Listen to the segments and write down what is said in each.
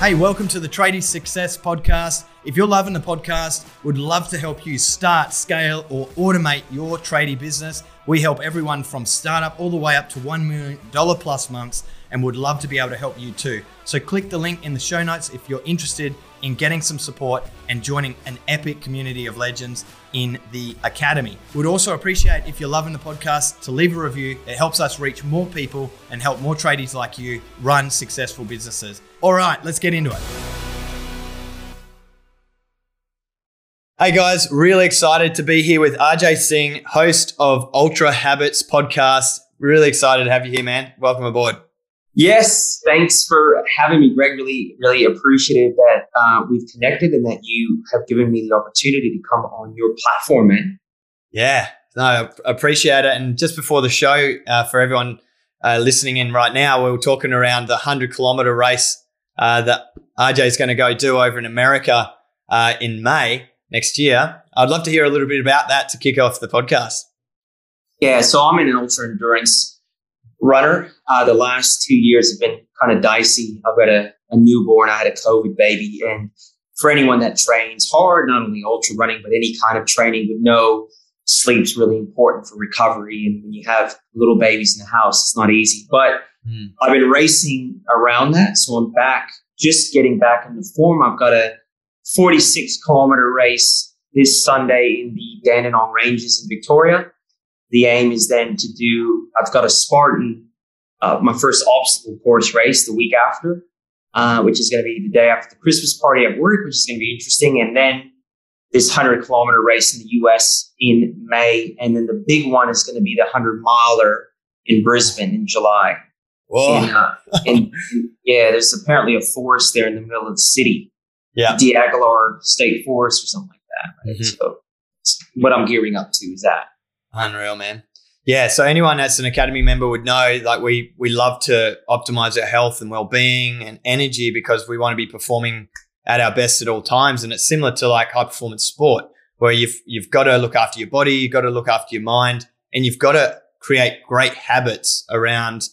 Hey, welcome to the Tradie Success Podcast. If you're loving the podcast, would love to help you start, scale, or automate your tradie business. We help everyone from startup all the way up to $1 million plus months and would love to be able to help you too. So click the link in the show notes if you're interested in getting some support and joining an epic community of legends in the academy. We'd also appreciate if you're loving the podcast to leave a review. It helps us reach more people and help more tradies like you run successful businesses. All right, let's get into it. Hey guys, really excited to be here with Ajay Singh, host of Ultra Habits podcast. Really excited to have you here, man. Welcome aboard. Yes, thanks for having me, Greg. Really, really appreciative that uh, we've connected and that you have given me the opportunity to come on your platform, man. Yeah, no, I appreciate it. And just before the show, uh, for everyone uh, listening in right now, we were talking around the 100 kilometer race uh, that RJ is going to go do over in America uh, in May next year. I'd love to hear a little bit about that to kick off the podcast. Yeah, so I'm in an ultra endurance runner. Uh, the last two years have been kind of dicey. I've got a, a newborn. I had a COVID baby. And for anyone that trains hard, not only ultra running, but any kind of training would know sleep's really important for recovery. And when you have little babies in the house, it's not easy. But mm. I've been racing around that. So I'm back, just getting back into form. I've got a 46 kilometer race this Sunday in the Dandenong Ranges in Victoria the aim is then to do, I've got a Spartan, uh, my first obstacle course race the week after, uh, which is going to be the day after the Christmas party at work, which is going to be interesting. And then this 100 kilometer race in the US in May. And then the big one is going to be the 100 miler in Brisbane in July. Whoa. And, uh, and, yeah, there's apparently a forest there in the middle of the city. Yeah. D'Aguilar State Forest or something like that. Right? Mm-hmm. So what I'm gearing up to is that. Unreal, man. Yeah. So anyone that's an academy member would know, like we we love to optimize our health and well being and energy because we want to be performing at our best at all times. And it's similar to like high performance sport, where you've you've got to look after your body, you've got to look after your mind, and you've got to create great habits around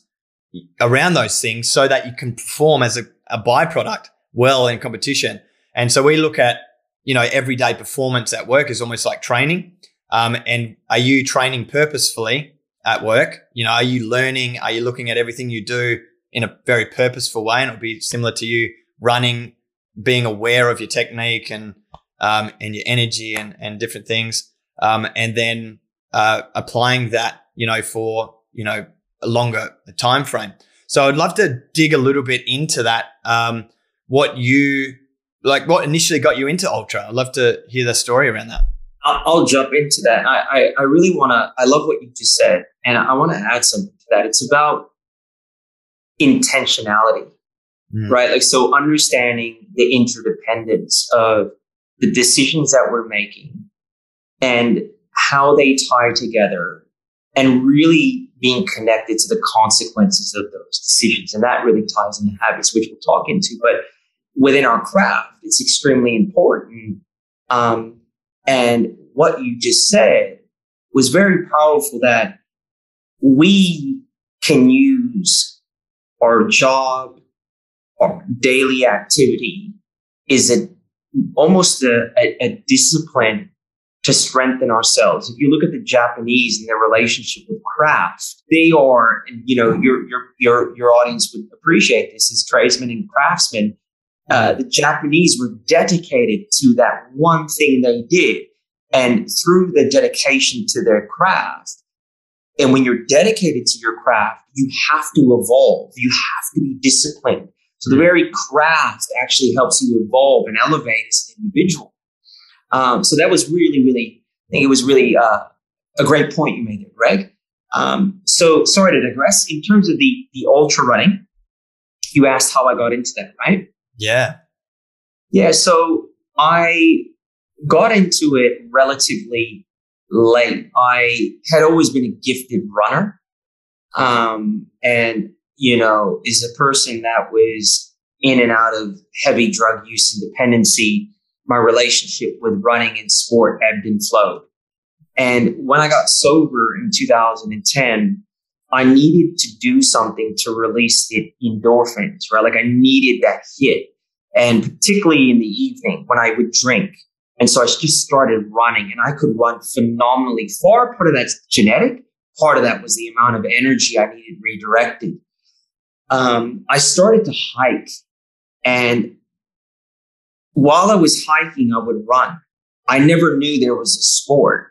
around those things so that you can perform as a, a byproduct well in competition. And so we look at you know everyday performance at work is almost like training um, and are you training purposefully at work? You know, are you learning? Are you looking at everything you do in a very purposeful way? And it'll be similar to you running, being aware of your technique and um, and your energy and and different things, um, and then uh, applying that, you know, for you know a longer time frame. So I'd love to dig a little bit into that. Um, what you like, what initially got you into ultra? I'd love to hear the story around that. I'll, I'll jump into that. I, I, I really want to, I love what you just said. And I want to add something to that. It's about intentionality, mm. right? Like, so understanding the interdependence of the decisions that we're making and how they tie together and really being connected to the consequences of those decisions. And that really ties into habits, which we'll talk into. But within our craft, it's extremely important um, and what you just said was very powerful that we can use our job, our daily activity is a, almost a, a, a discipline to strengthen ourselves. If you look at the Japanese and their relationship with craft, they are, and you know, your your your your audience would appreciate this as tradesmen and craftsmen. Uh, the Japanese were dedicated to that one thing they did. And through the dedication to their craft, and when you're dedicated to your craft, you have to evolve. You have to be disciplined. So the very craft actually helps you evolve and elevate as an individual. Um, so that was really, really, I think it was really uh, a great point you made there, Greg. Um, so sorry to digress. In terms of the the ultra running, you asked how I got into that, right? Yeah. Yeah. So I got into it relatively late. I had always been a gifted runner. Um, and, you know, is a person that was in and out of heavy drug use and dependency. My relationship with running and sport ebbed and flowed. And when I got sober in 2010, I needed to do something to release the endorphins, right? Like I needed that hit. and particularly in the evening when I would drink. And so I just started running and I could run phenomenally far. Part of that's genetic. Part of that was the amount of energy I needed redirected. Um, I started to hike and while I was hiking, I would run. I never knew there was a sport.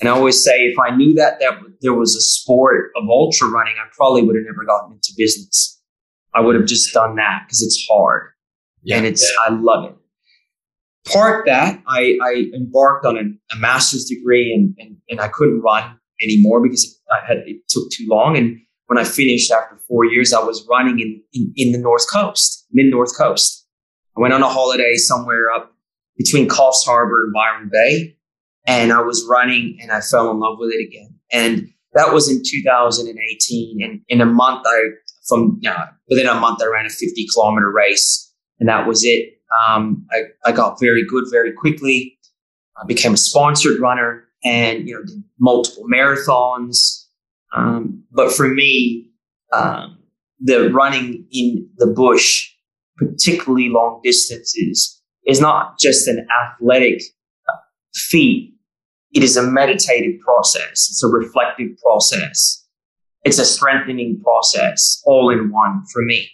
And I always say, if I knew that, that there was a sport of ultra running, I probably would have never gotten into business. I would have just done that because it's hard yeah, and it's, yeah. I love it. Part that I, I embarked on a, a master's degree and, and, and I couldn't run anymore because it, I had, it took too long. And when I finished after four years, I was running in, in, in the North Coast, mid North Coast. I went on a holiday somewhere up between Coffs Harbour and Byron Bay, and I was running and I fell in love with it again. And that was in 2018. And in a month, I from you know, within a month, I ran a 50 kilometer race, and that was it. Um, I, I got very good very quickly. I became a sponsored runner and you know did multiple marathons. Um, but for me, um, the running in the bush particularly long distances, is not just an athletic feat. It is a meditative process. It's a reflective process. It's a strengthening process, all in one for me.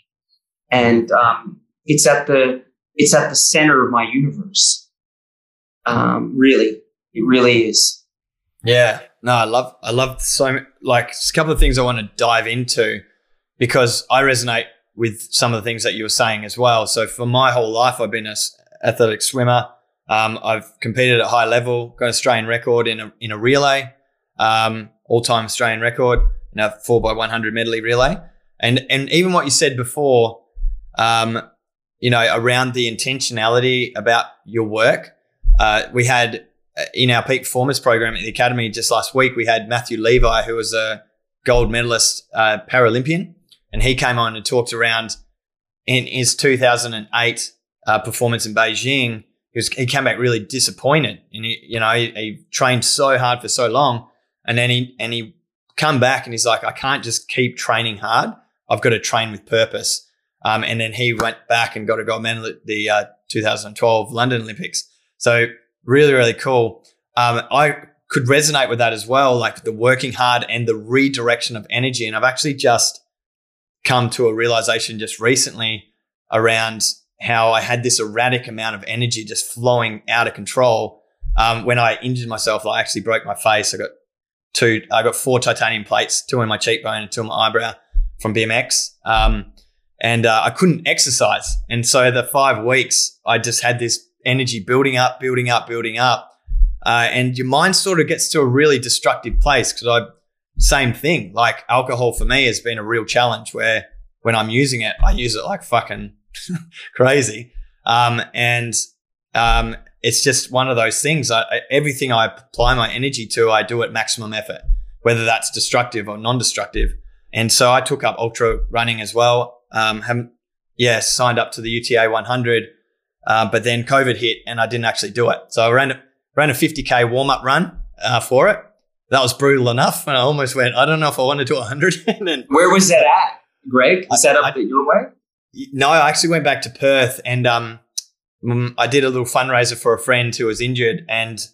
And um, it's at the it's at the center of my universe. Um, really, it really is. Yeah, no, I love I love so like a couple of things I want to dive into because I resonate with some of the things that you were saying as well. So for my whole life, I've been an athletic swimmer. Um, I've competed at high level, got an Australian record in a, in a relay, um, all time Australian record in a four by 100 medley relay. And, and even what you said before, um, you know, around the intentionality about your work, uh, we had uh, in our peak performance program at the academy just last week, we had Matthew Levy, who was a gold medalist uh, Paralympian and he came on and talked around in his 2008 uh, performance in Beijing. He, was, he came back really disappointed, and he, you know, he, he, trained so hard for so long, and then he and he come back and he's like, I can't just keep training hard. I've got to train with purpose. Um, and then he went back and got a gold medal at the uh, 2012 London Olympics. So really, really cool. Um, I could resonate with that as well, like the working hard and the redirection of energy. And I've actually just come to a realization just recently around how I had this erratic amount of energy just flowing out of control. Um, when I injured myself, I actually broke my face. I got two, I got four titanium plates, two in my cheekbone and two in my eyebrow from BMX. Um, and uh, I couldn't exercise. And so the five weeks, I just had this energy building up, building up, building up. Uh, and your mind sort of gets to a really destructive place because I same thing. Like alcohol for me has been a real challenge where when I'm using it, I use it like fucking crazy. Um, and um, it's just one of those things. I, everything I apply my energy to, I do at maximum effort, whether that's destructive or non-destructive. And so I took up ultra running as well. Um, haven't, yeah, signed up to the UTA 100, uh, but then COVID hit and I didn't actually do it. So I ran ran a 50k warm up run uh, for it, that was brutal enough. And I almost went, I don't know if I want to do 100. and then Where was that at, Greg? Was that up I, your way? No, I actually went back to Perth and um, I did a little fundraiser for a friend who was injured. And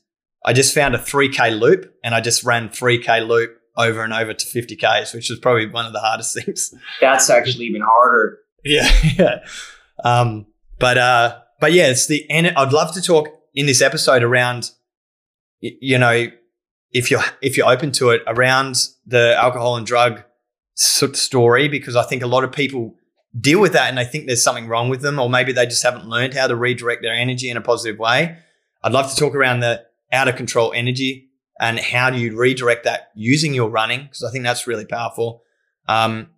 I just found a 3K loop and I just ran 3K loop over and over to 50Ks, which was probably one of the hardest things. That's actually even harder. Yeah. Yeah. Um, but, uh, but yeah, it's the, and I'd love to talk in this episode around, you know, if you're if you're open to it around the alcohol and drug story because I think a lot of people deal with that and they think there's something wrong with them or maybe they just haven't learned how to redirect their energy in a positive way. I'd love to talk around the out of control energy and how do you redirect that using your running because I think that's really powerful. Um,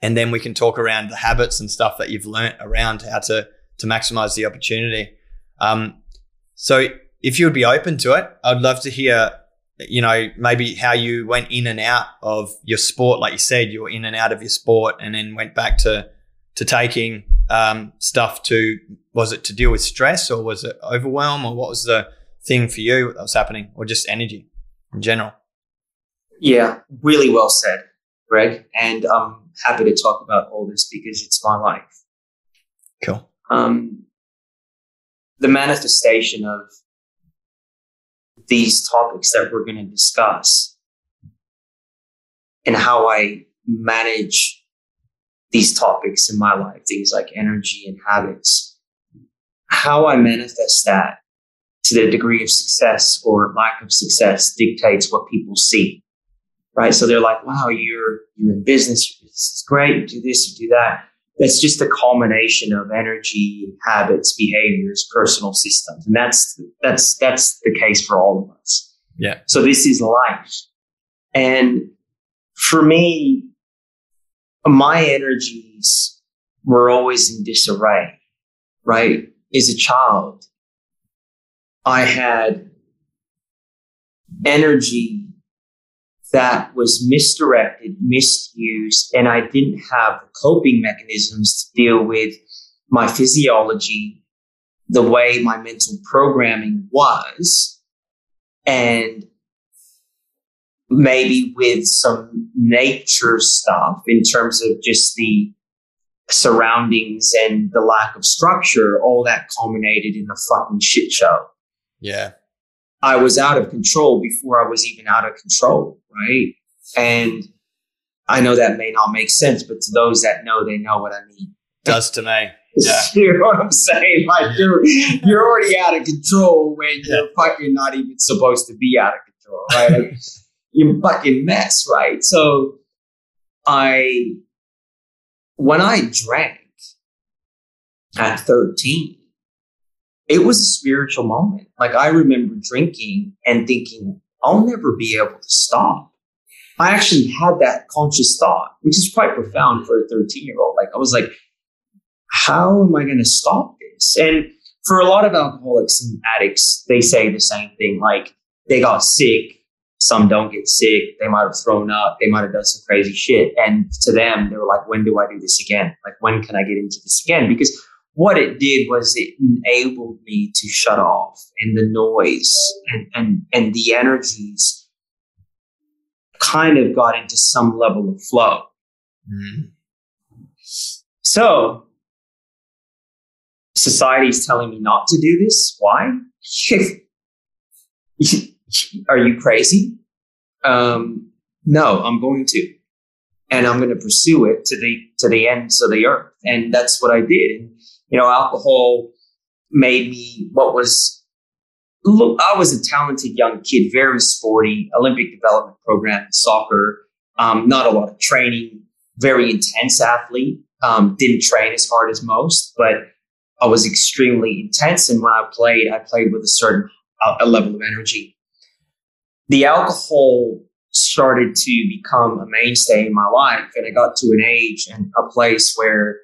and then we can talk around the habits and stuff that you've learned around how to to maximize the opportunity. Um, so if you would be open to it, I'd love to hear you know, maybe how you went in and out of your sport. Like you said, you were in and out of your sport and then went back to, to taking um, stuff to, was it to deal with stress or was it overwhelm or what was the thing for you that was happening or just energy in general? Yeah, really well said, Greg. And I'm happy to talk about all this because it's my life. Cool. um, the manifestation of these topics that we're going to discuss and how I manage these topics in my life, things like energy and habits, how I manifest that to the degree of success or lack of success dictates what people see. Right. So they're like, wow, you're, you're in business. Your business is great. You do this, you do that. That's just a culmination of energy, habits, behaviors, personal systems. And that's, that's, that's the case for all of us. Yeah. So this is life. And for me, my energies were always in disarray, right? As a child, I had energy that was misdirected, misused, and I didn't have coping mechanisms to deal with my physiology, the way my mental programming was, and maybe with some nature stuff in terms of just the surroundings and the lack of structure, all that culminated in a fucking shit show. Yeah. I was out of control before I was even out of control, right? And I know that may not make sense, but to those that know, they know what I mean. Does to me. Yeah. you know what I'm saying? Like you're you're already out of control when you're fucking not even supposed to be out of control, right? You're fucking mess, right? So I when I drank at 13, it was a spiritual moment. Like I remember drinking and thinking, I'll never be able to stop. I actually had that conscious thought, which is quite profound for a 13 year old. Like I was like, how am I going to stop this? And for a lot of alcoholics and addicts, they say the same thing. Like they got sick. Some don't get sick. They might have thrown up. They might have done some crazy shit. And to them, they were like, when do I do this again? Like, when can I get into this again? Because what it did was it enabled me to shut off and the noise and, and, and the energies kind of got into some level of flow. Mm. So is telling me not to do this. Why? Are you crazy? Um, no, I'm going to, and I'm going to pursue it to the to the ends of the earth, and that's what I did. And you know, alcohol made me what was. Look, I was a talented young kid, very sporty, Olympic development program, soccer, um, not a lot of training, very intense athlete. Um, didn't train as hard as most, but I was extremely intense. And when I played, I played with a certain uh, a level of energy. The alcohol started to become a mainstay in my life, and I got to an age and a place where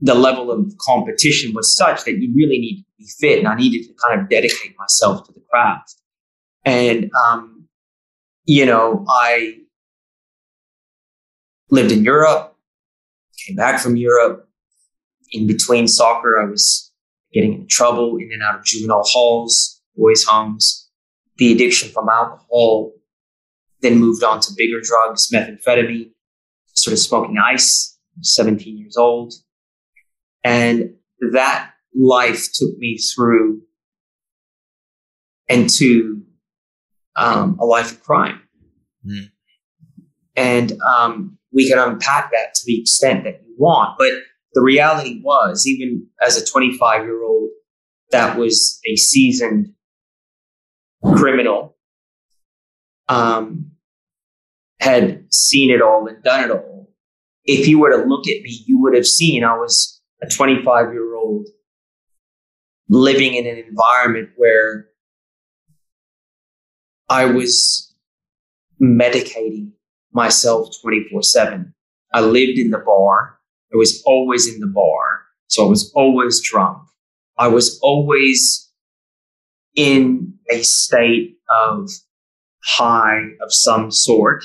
the level of competition was such that you really needed to be fit, and I needed to kind of dedicate myself to the craft. And um, you know, I lived in Europe, came back from Europe. In between soccer, I was getting in trouble in and out of juvenile halls, boys' homes. The addiction from alcohol then moved on to bigger drugs, methamphetamine, sort of smoking ice, 17 years old. And that life took me through into um, a life of crime. Mm. And um, we can unpack that to the extent that you want. But the reality was, even as a 25 year old that was a seasoned criminal, um, had seen it all and done it all. If you were to look at me, you would have seen I was a 25 year old living in an environment where I was medicating myself 24 7. I lived in the bar. I was always in the bar. So I was always drunk. I was always in a state of high of some sort.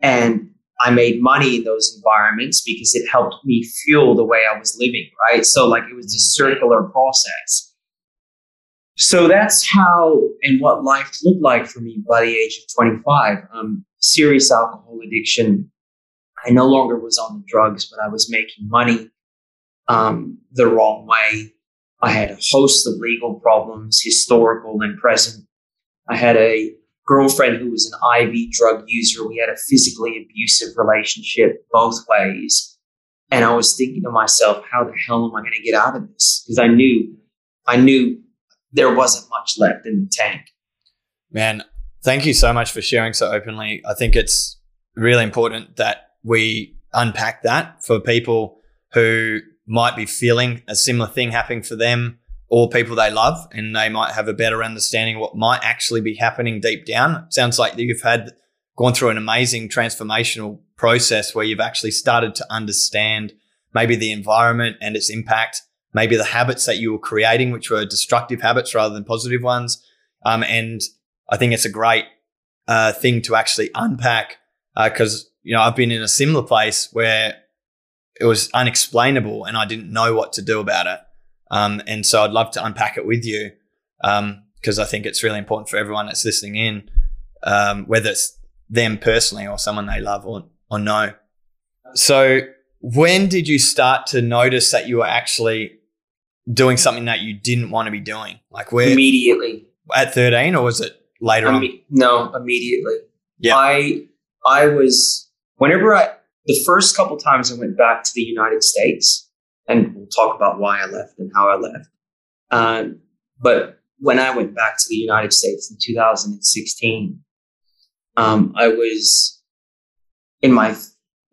And I made money in those environments because it helped me fuel the way I was living, right? So, like, it was a circular process. So that's how and what life looked like for me by the age of 25. Um, serious alcohol addiction. I no longer was on the drugs, but I was making money um, the wrong way. I had a host of legal problems, historical and present. I had a girlfriend who was an IV drug user. We had a physically abusive relationship both ways. And I was thinking to myself, how the hell am I going to get out of this? Because I knew, I knew there wasn't much left in the tank. Man, thank you so much for sharing so openly. I think it's really important that we unpack that for people who might be feeling a similar thing happening for them or people they love, and they might have a better understanding of what might actually be happening deep down. It sounds like you've had gone through an amazing transformational process where you've actually started to understand maybe the environment and its impact, maybe the habits that you were creating, which were destructive habits rather than positive ones. Um, and I think it's a great uh, thing to actually unpack because uh, you know I've been in a similar place where it was unexplainable and I didn't know what to do about it. Um, and so I'd love to unpack it with you because um, I think it's really important for everyone that's listening in, um, whether it's them personally or someone they love or, or know. So, when did you start to notice that you were actually doing something that you didn't want to be doing? Like, where immediately at 13, or was it later Imme- on? No, immediately. Yeah. I, I was, whenever I, the first couple times I went back to the United States, and we'll talk about why I left and how I left. Um, but when I went back to the United States in 2016, um, I was in my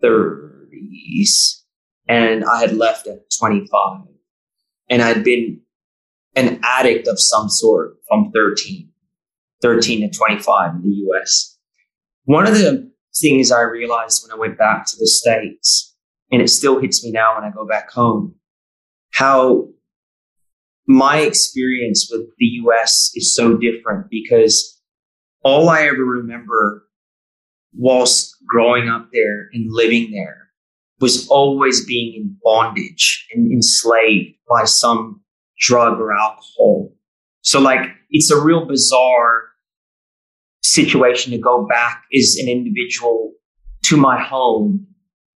30s and I had left at 25 and I'd been an addict of some sort from 13, 13 to 25 in the US. One of the things I realized when I went back to the States and it still hits me now when I go back home, how my experience with the US is so different because all I ever remember whilst growing up there and living there was always being in bondage and enslaved by some drug or alcohol. So like it's a real bizarre situation to go back as an individual to my home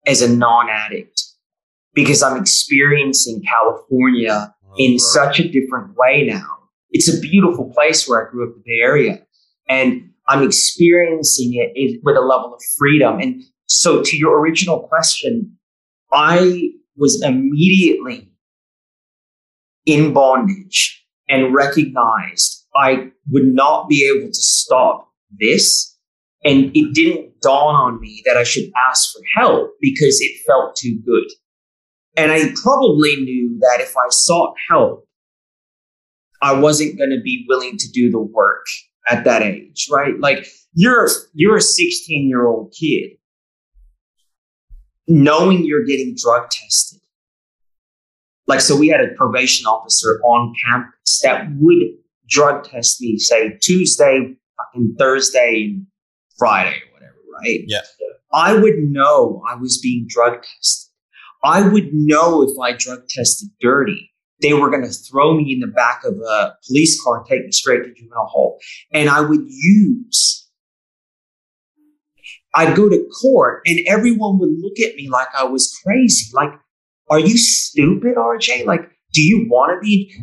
as a non-addict because I'm experiencing California oh, in such a different way now. It's a beautiful place where I grew up in the Bay Area and I'm experiencing it with a level of freedom. And so to your original question, I was immediately in bondage and recognized I would not be able to stop this and it didn't dawn on me that I should ask for help because it felt too good. And I probably knew that if I sought help, I wasn't going to be willing to do the work at that age, right? Like you're you're a 16 year old kid, knowing you're getting drug tested. Like so, we had a probation officer on campus that would drug test me, say Tuesday, fucking Thursday, Friday or whatever, right? Yeah. I would know I was being drug tested. I would know if I drug tested dirty, they were going to throw me in the back of a police car and take me straight to juvenile hall. And I would use, I'd go to court and everyone would look at me like I was crazy. Like, are you stupid, RJ? Like, do you want to be?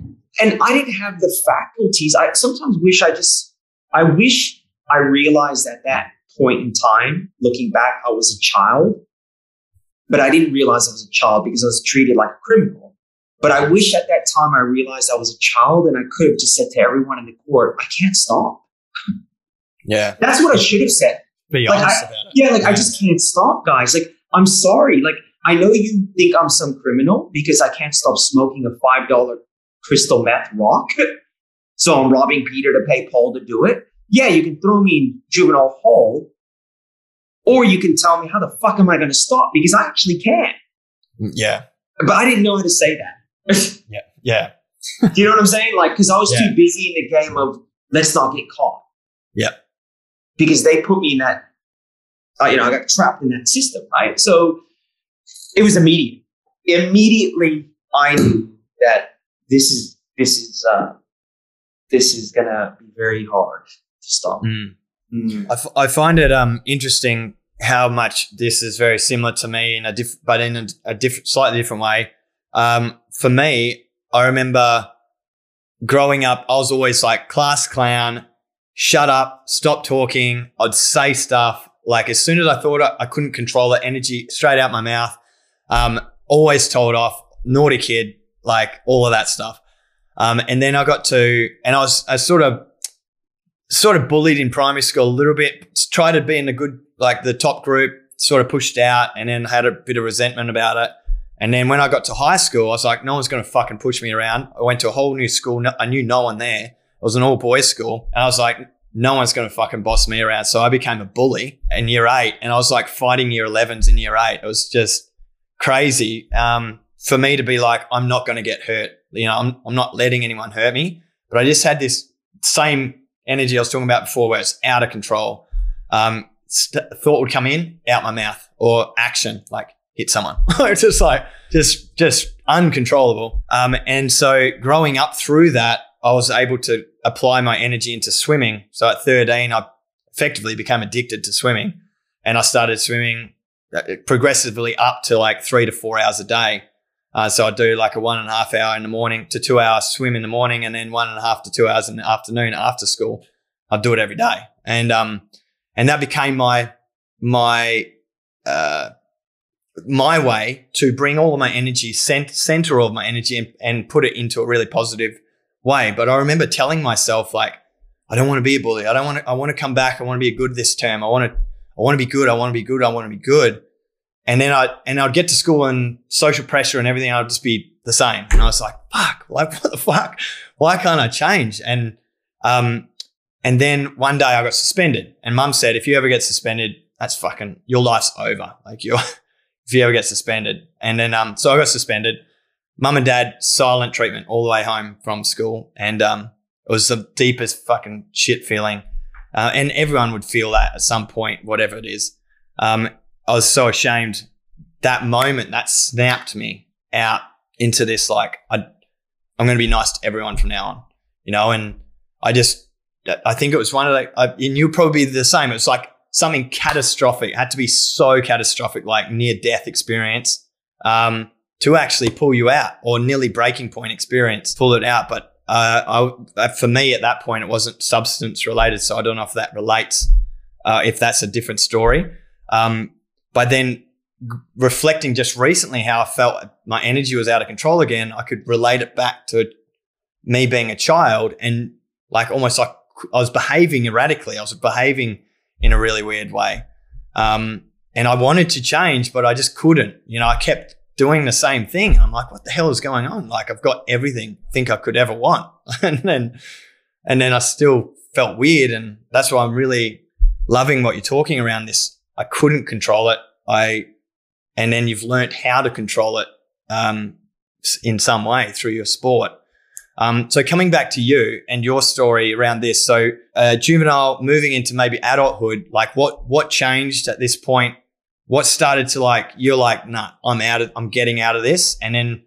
And I didn't have the faculties. I sometimes wish I just, I wish I realized at that point in time, looking back, I was a child, but I didn't realize I was a child because I was treated like a criminal. But I wish at that time I realized I was a child and I could have just said to everyone in the court, I can't stop. Yeah. That's what I should have said. Be like honest I, about it. Yeah, like yeah. I just can't stop, guys. Like, I'm sorry. Like, I know you think I'm some criminal because I can't stop smoking a $5 crystal meth rock. so I'm robbing Peter to pay Paul to do it yeah, you can throw me in juvenile hall, or you can tell me how the fuck am I going to stop because I actually can. Mm, yeah. But I didn't know how to say that. yeah. Yeah. Do you know what I'm saying? Like, because I was yeah. too busy in the game of let's not get caught. Yeah. Because they put me in that, uh, you know, I got trapped in that system, right? So it was immediate. Immediately, I knew that this is this is uh, this is gonna be very hard to stop. Mm. Mm. I, f- I find it um, interesting how much this is very similar to me in a diff- but in a, a different, slightly different way. Um, for me, I remember growing up, I was always like class clown, shut up, stop talking. I'd say stuff like as soon as I thought I, I couldn't control the energy straight out my mouth. Um, always told off, naughty kid, like all of that stuff. Um, and then I got to, and I was, I sort of, sort of bullied in primary school a little bit. Tried to be in the good, like the top group, sort of pushed out, and then had a bit of resentment about it. And then when I got to high school, I was like, no one's going to fucking push me around. I went to a whole new school. I knew no one there. It was an all boys school. And I was like, no one's going to fucking boss me around. So I became a bully in year eight. And I was like fighting year 11s in year eight. It was just crazy um, for me to be like, I'm not going to get hurt. You know, I'm, I'm not letting anyone hurt me. But I just had this same energy I was talking about before where it's out of control. Um, st- thought would come in, out my mouth, or action, like hit someone. it's just like just just uncontrollable. Um, and so growing up through that, I was able to apply my energy into swimming. So at 13, I effectively became addicted to swimming, and I started swimming uh, progressively up to like three to four hours a day. Uh, so I'd do like a one and a half hour in the morning to two hours swim in the morning, and then one and a half to two hours in the afternoon after school. I'd do it every day, and um, and that became my my uh, my way to bring all of my energy, center all of my energy and, and put it into a really positive way. But I remember telling myself like, I don't want to be a bully. I don't want to, I want to come back. I want to be a good this term. I want to, I want to be good. I want to be good. I want to be good. And then I, and I'd get to school and social pressure and everything. I'd just be the same. And I was like, fuck, like, what the fuck? Why can't I change? And, um, and then one day I got suspended and mum said, if you ever get suspended, that's fucking, your life's over. Like you're, if you ever get suspended. And then, um, so I got suspended. Mum and dad, silent treatment all the way home from school. And, um, it was the deepest fucking shit feeling. Uh, and everyone would feel that at some point, whatever it is. Um, I was so ashamed. That moment, that snapped me out into this, like, I, I'm going to be nice to everyone from now on, you know, and I just, I think it was one of the, I, and you'll probably be the same. It was like something catastrophic. It had to be so catastrophic, like near death experience, um, to actually pull you out or nearly breaking point experience, pull it out. But uh, I, for me at that point, it wasn't substance related. So I don't know if that relates, uh, if that's a different story. Um, but then reflecting just recently how I felt my energy was out of control again, I could relate it back to me being a child and like almost like I was behaving erratically. I was behaving in a really weird way. Um, and I wanted to change, but I just couldn't. You know, I kept doing the same thing. I'm like, what the hell is going on? Like, I've got everything I think I could ever want. and then, and then I still felt weird. And that's why I'm really loving what you're talking around this. I couldn't control it. I, and then you've learned how to control it, um, in some way through your sport. Um, so coming back to you and your story around this, so uh, juvenile moving into maybe adulthood, like what what changed at this point? What started to like you're like, nah, I'm out of, I'm getting out of this, and then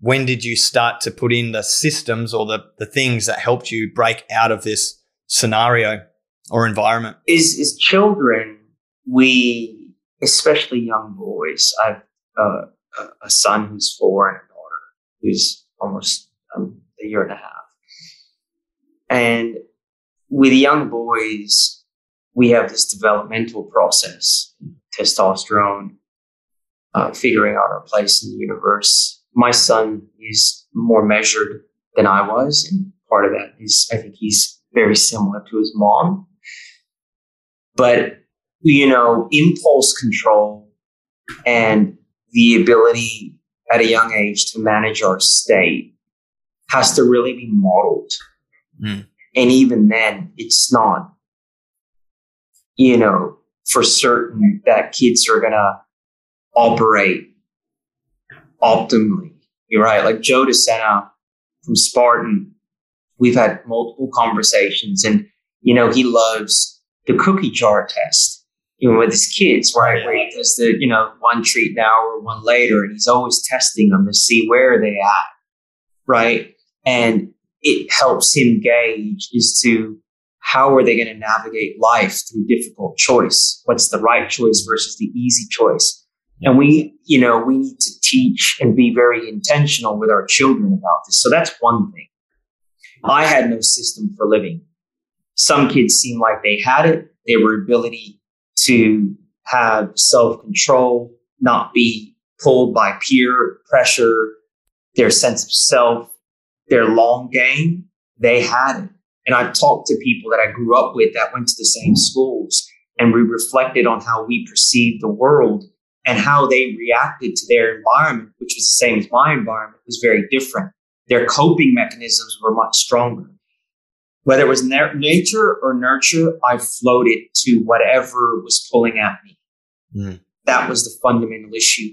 when did you start to put in the systems or the the things that helped you break out of this scenario or environment? Is is children we especially young boys. I've uh, a son who's four and a daughter who's almost um, a year and a half. And with young boys, we have this developmental process, testosterone, uh, figuring out our place in the universe. My son is more measured than I was, and part of that is I think he's very similar to his mom. But you know, impulse control and the ability at a young age to manage our state has to really be modeled. Mm. And even then, it's not, you know, for certain that kids are going to operate optimally. You're right. Like Joe DeSena from Spartan, we've had multiple conversations and, you know, he loves the cookie jar test, even with his kids, right? Where he does the, you know, one treat now or one later, and he's always testing them to see where they at, right? and it helps him gauge as to how are they going to navigate life through difficult choice what's the right choice versus the easy choice And we, you know, we need to teach and be very intentional with our children about this. So that's one thing. I had no system for living. Some kids seemed like they had it. They were ability to have self control, not be pulled by peer pressure, their sense of self, their long game. They had it. And I talked to people that I grew up with that went to the same schools and we reflected on how we perceived the world and how they reacted to their environment, which was the same as my environment, was very different. Their coping mechanisms were much stronger. Whether it was na- nature or nurture, I floated to whatever was pulling at me. Mm. That was the fundamental issue.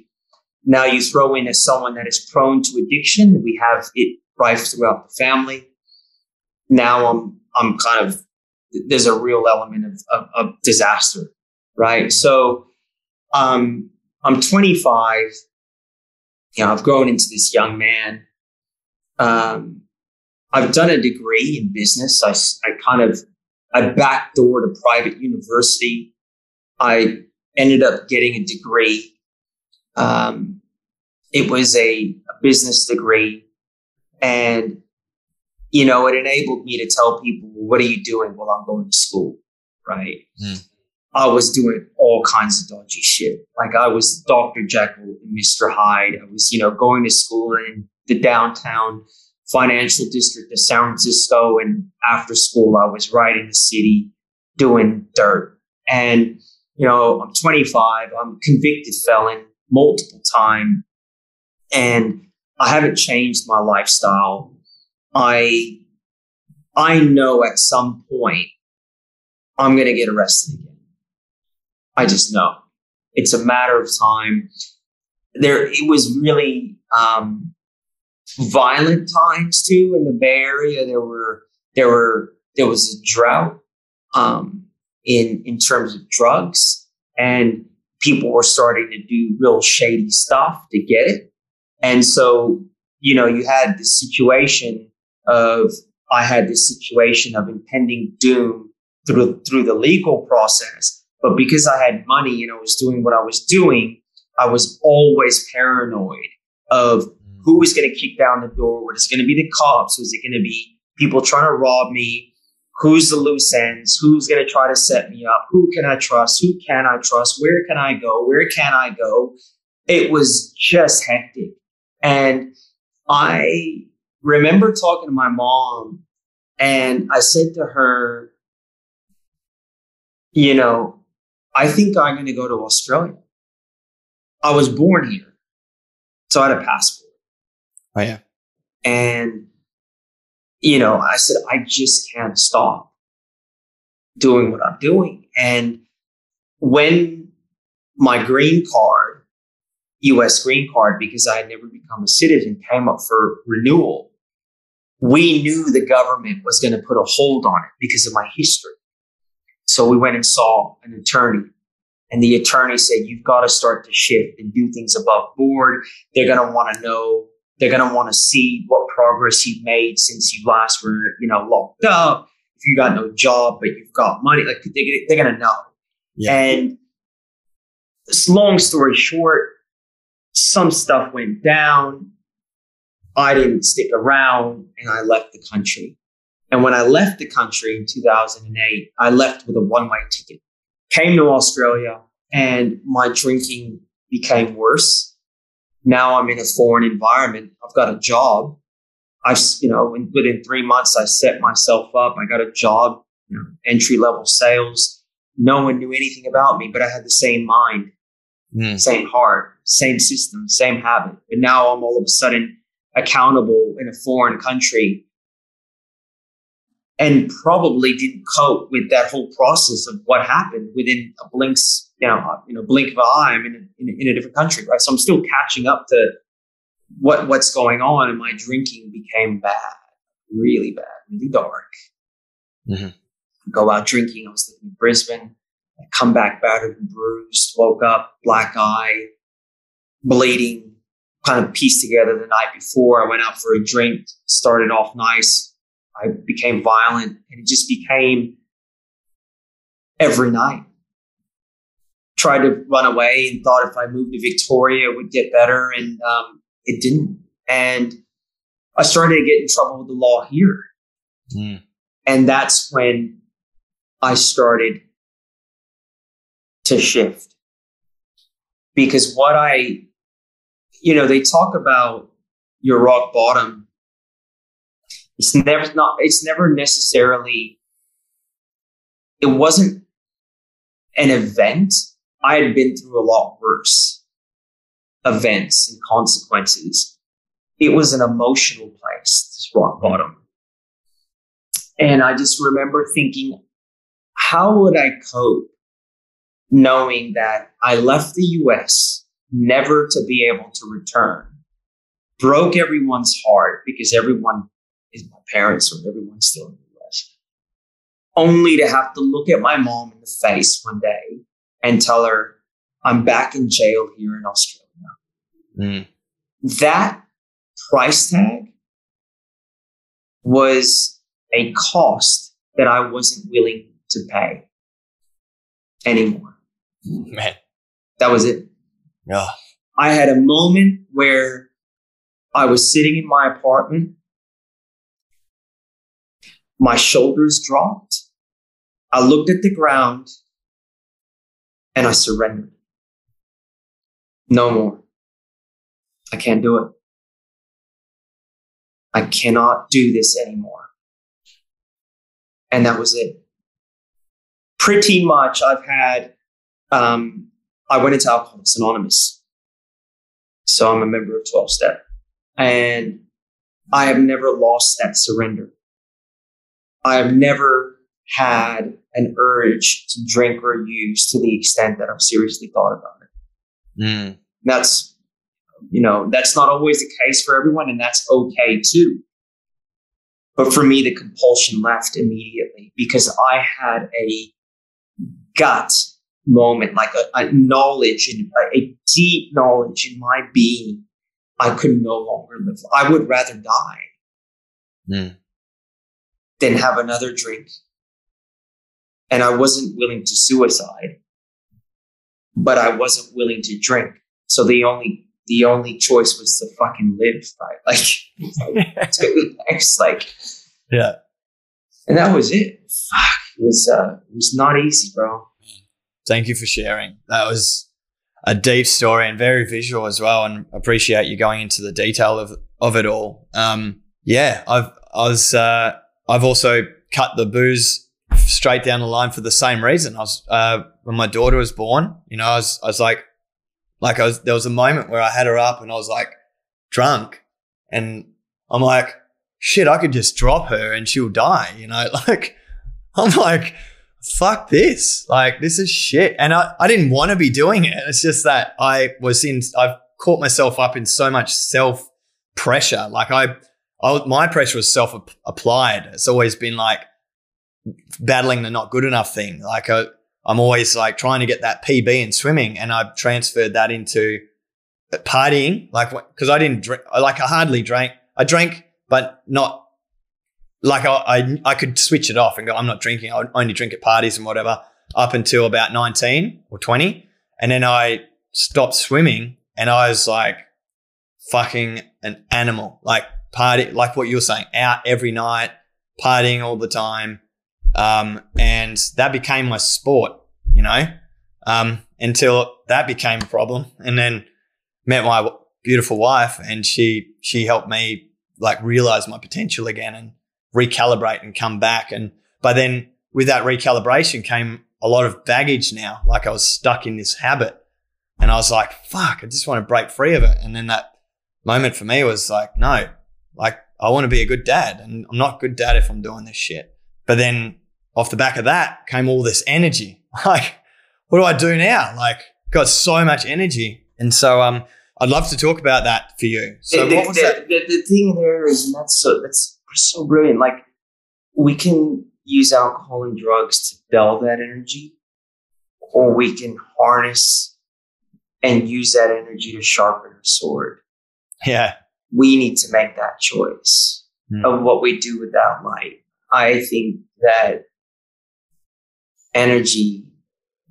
Now you throw in as someone that is prone to addiction, we have it rife throughout the family. Now I'm I'm kind of there's a real element of, of, of disaster, right? So um, I'm 25. You know, I've grown into this young man. Um, I've done a degree in business. I, I kind of I backdoored a private university. I ended up getting a degree. Um, it was a, a business degree, and you know, it enabled me to tell people, what are you doing while I'm going to school? Right. Mm. I was doing all kinds of dodgy shit. Like I was Dr. Jekyll and Mr. Hyde. I was, you know, going to school in the downtown financial district of San Francisco. And after school, I was riding the city doing dirt. And, you know, I'm 25. I'm a convicted felon multiple time. And I haven't changed my lifestyle I I know at some point I'm going to get arrested again. I just know it's a matter of time. There, it was really um, violent times too in the Bay Area. There were there were there was a drought um, in in terms of drugs, and people were starting to do real shady stuff to get it. And so, you know, you had the situation of I had this situation of impending doom through through the legal process. But because I had money and I was doing what I was doing, I was always paranoid of who was going to kick down the door. What is going to be the cops? Was it going to be people trying to rob me? Who's the loose ends? Who's going to try to set me up? Who can I trust? Who can I trust? Where can I go? Where can I go? It was just hectic. And I remember talking to my mom and I said to her, you know, I think I'm going to go to Australia. I was born here. So I had a passport. Oh, yeah. And, you know, I said, I just can't stop doing what I'm doing. And when my green card, US green card, because I had never become a citizen, came up for renewal, we knew the government was going to put a hold on it because of my history. So we went and saw an attorney and the attorney said, you've got to start to shift and do things above board. They're going to want to know, they're going to want to see what progress you've made since you last were, you know, locked up. If you got no job, but you've got money, like they, they're going to know. Yeah. And long story short, some stuff went down. I didn't stick around and I left the country. And when I left the country in 2008, I left with a one way ticket, came to Australia, and my drinking became worse. Now I'm in a foreign environment. I've got a job. I've, you know, within three months, I set myself up. I got a job, you know, entry level sales. No one knew anything about me, but I had the same mind, mm. same heart, same system, same habit. But now I'm all of a sudden accountable in a foreign country and probably didn't cope with that whole process of what happened within a blink's you know you know blink of an eye I'm in a, in a, in a different country right so I'm still catching up to what what's going on and my drinking became bad really bad really dark mm-hmm. go out drinking I was living in Brisbane I come back battered and bruised woke up black eye bleeding kind of pieced together the night before. I went out for a drink, started off nice. I became violent and it just became every night tried to run away and thought if I moved to Victoria, it would get better. And um, it didn't. And I started to get in trouble with the law here. Mm. And that's when I started to shift. Because what I, you know, they talk about your rock bottom. It's never not, it's never necessarily, it wasn't an event. I had been through a lot worse events and consequences. It was an emotional place, this rock bottom. And I just remember thinking, how would I cope knowing that I left the US never to be able to return? Broke everyone's heart because everyone is my parents or everyone's still in the US. Only to have to look at my mom in the face one day and tell her, I'm back in jail here in Australia. Mm. That price tag was a cost that I wasn't willing to pay anymore. Man. That was it. Yeah. I had a moment where I was sitting in my apartment. My shoulders dropped. I looked at the ground and I surrendered. No more. I can't do it. I cannot do this anymore. And that was it. Pretty much, I've had, um, I went into Alcoholics Anonymous. So I'm a member of 12 Step. And I have never lost that surrender. I have never had an urge to drink or use to the extent that I've seriously thought about it. Mm. That's you know, that's not always the case for everyone, and that's okay too. But for me, the compulsion left immediately because I had a gut moment, like a, a knowledge and a, a deep knowledge in my being. I could no longer live. I would rather die mm. than have another drink. And I wasn't willing to suicide, but I wasn't willing to drink. So the only the only choice was to fucking live, right? Like, it's like, yeah. And that was it. Fuck, it was, uh, it was not easy, bro. Thank you for sharing. That was a deep story and very visual as well. And appreciate you going into the detail of, of it all. Um, yeah, I've, I was, uh, I've also cut the booze straight down the line for the same reason. I was, uh, when my daughter was born, you know, I was, I was like, like I was, there was a moment where I had her up and I was like drunk and I'm like, shit, I could just drop her and she'll die, you know? Like, I'm like, fuck this. Like, this is shit. And I, I didn't want to be doing it. It's just that I was in, I've caught myself up in so much self pressure. Like, I, I my pressure was self applied. It's always been like battling the not good enough thing. Like, I, I'm always like trying to get that PB in swimming, and I've transferred that into partying. Like, because I didn't drink, like I hardly drank. I drank, but not like I, I, I could switch it off and go. I'm not drinking. I only drink at parties and whatever. Up until about 19 or 20, and then I stopped swimming, and I was like fucking an animal. Like party, like what you were saying, out every night, partying all the time um, and that became my sport, you know, um, until that became a problem. And then met my beautiful wife and she, she helped me like realize my potential again and recalibrate and come back. And by then with that recalibration came a lot of baggage now. Like I was stuck in this habit and I was like, fuck, I just want to break free of it. And then that moment for me was like, no, like I want to be a good dad and I'm not a good dad if I'm doing this shit. But then off the back of that came all this energy. Like, what do I do now? Like, got so much energy. And so, um, I'd love to talk about that for you. So, the, what was the, that? The, the thing there is, and that's so, that's so brilliant. Like, we can use alcohol and drugs to dull that energy, or we can harness and use that energy to sharpen our sword. Yeah. We need to make that choice mm. of what we do with that light. I think that energy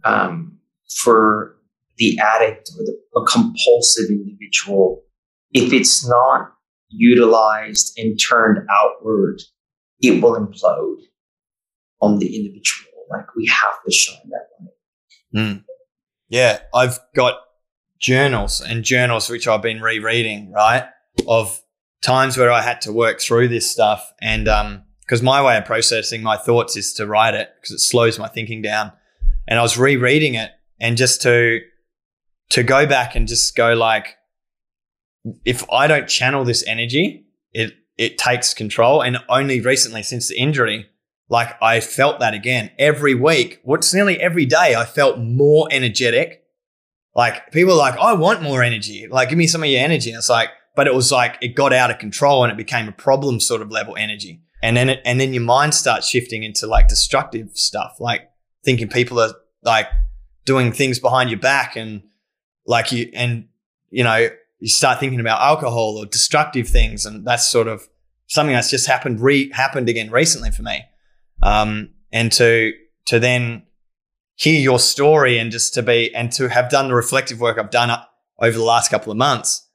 um, for the addict or the a compulsive individual, if it's not utilized and turned outward, it will implode on the individual. Like we have to shine that light. Mm. Yeah, I've got journals and journals which I've been rereading, right? Of times where I had to work through this stuff. And um, because my way of processing my thoughts is to write it because it slows my thinking down. And I was rereading it and just to to go back and just go like, if I don't channel this energy, it it takes control. And only recently, since the injury, like I felt that again every week. What's nearly every day, I felt more energetic. Like people like, I want more energy. Like, give me some of your energy. And it's like, but it was like it got out of control and it became a problem sort of level energy. And then it, and then your mind starts shifting into like destructive stuff, like thinking people are like doing things behind your back and like you and you know you start thinking about alcohol or destructive things, and that's sort of something that's just happened re happened again recently for me. Um, and to to then hear your story and just to be and to have done the reflective work I've done over the last couple of months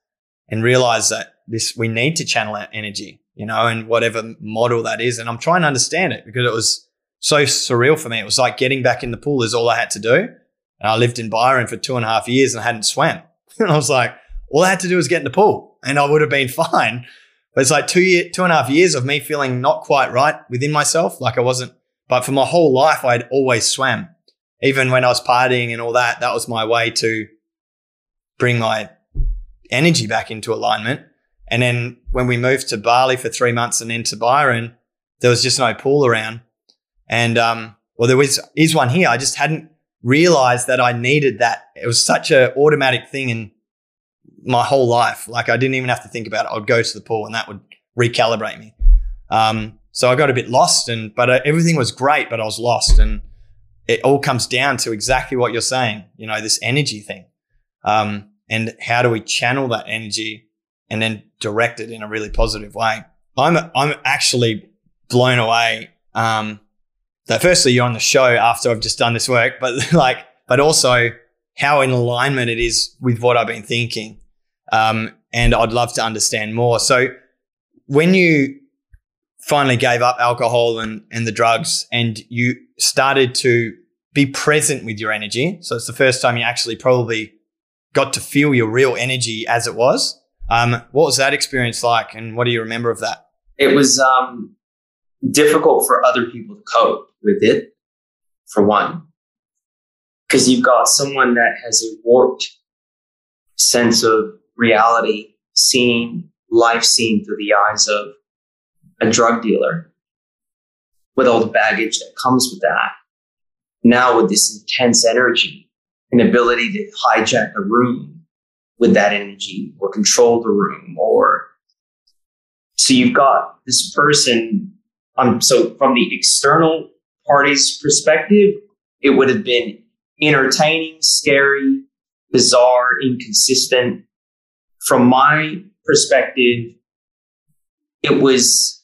and realize that this we need to channel our energy, you know, and whatever model that is. And I'm trying to understand it because it was so surreal for me. It was like getting back in the pool is all I had to do. And I lived in Byron for two and a half years and I hadn't swam. and I was like, all I had to do was get in the pool and I would have been fine. But it's like two year, two and a half years of me feeling not quite right within myself. Like I wasn't, but for my whole life, I'd always swam. Even when I was partying and all that, that was my way to bring my energy back into alignment. And then when we moved to Bali for three months and then to Byron, there was just no pool around. And, um, well, there was, is one here. I just hadn't realized that I needed that. It was such an automatic thing in my whole life. Like I didn't even have to think about it. I would go to the pool and that would recalibrate me. Um, so I got a bit lost and, but uh, everything was great, but I was lost. And it all comes down to exactly what you're saying, you know, this energy thing. Um, and how do we channel that energy and then direct it in a really positive way? I'm, I'm actually blown away. Um, that firstly, you're on the show after I've just done this work, but like, but also how in alignment it is with what I've been thinking. Um, and I'd love to understand more. So when you finally gave up alcohol and, and the drugs and you started to be present with your energy. So it's the first time you actually probably got to feel your real energy as it was. Um, what was that experience like and what do you remember of that? It was um, difficult for other people to cope with it, for one, because you've got someone that has a warped sense of reality, seeing life seen through the eyes of a drug dealer with all the baggage that comes with that. Now, with this intense energy, and ability to hijack a room with that energy or control the room or so you've got this person um, so from the external party's perspective, it would have been entertaining, scary, bizarre, inconsistent. From my perspective, it was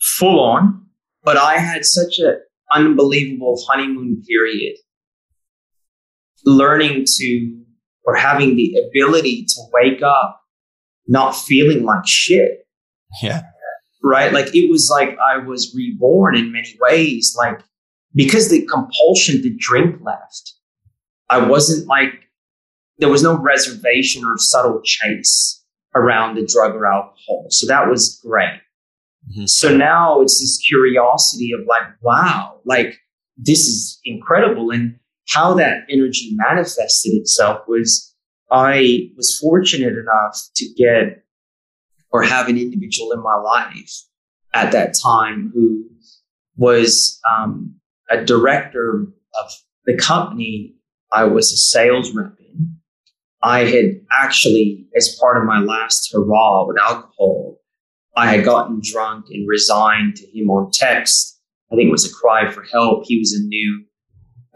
full on, but I had such an unbelievable honeymoon period learning to or having the ability to wake up not feeling like shit. Yeah right? Like it was like I was reborn in many ways, like because the compulsion to drink left. I wasn't like, there was no reservation or subtle chase around the drug or alcohol. So that was great. Mm-hmm. So now it's this curiosity of like, wow, like this is incredible. And how that energy manifested itself was I was fortunate enough to get or have an individual in my life at that time who was um, a director of the company I was a sales rep in. I had actually, as part of my last hurrah with alcohol, I had gotten drunk and resigned to him on text. I think it was a cry for help. He was a new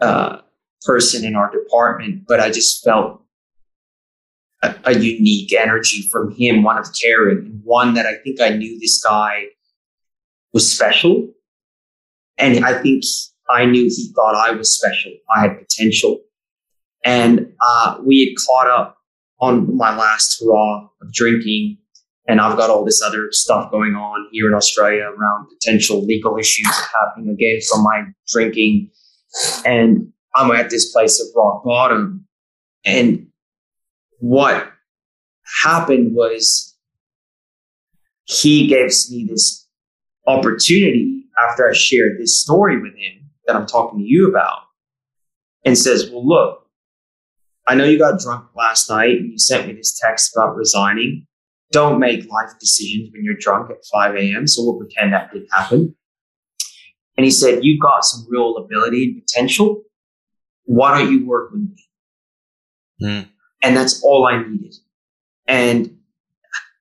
uh, person in our department, but I just felt a, a unique energy from him, one of caring, and one that I think I knew this guy was special. And I think I knew he thought I was special. I had potential. And uh, we had caught up on my last hurrah of drinking. And I've got all this other stuff going on here in Australia around potential legal issues happening again from my drinking. And I'm at this place of rock bottom. And what happened was he gives me this opportunity after I shared this story with him that I'm talking to you about and says, Well, look, I know you got drunk last night and you sent me this text about resigning. Don't make life decisions when you're drunk at 5 a.m. So we'll pretend that didn't happen. And he said, You've got some real ability and potential. Why don't you work with me? Mm. And that's all I needed. And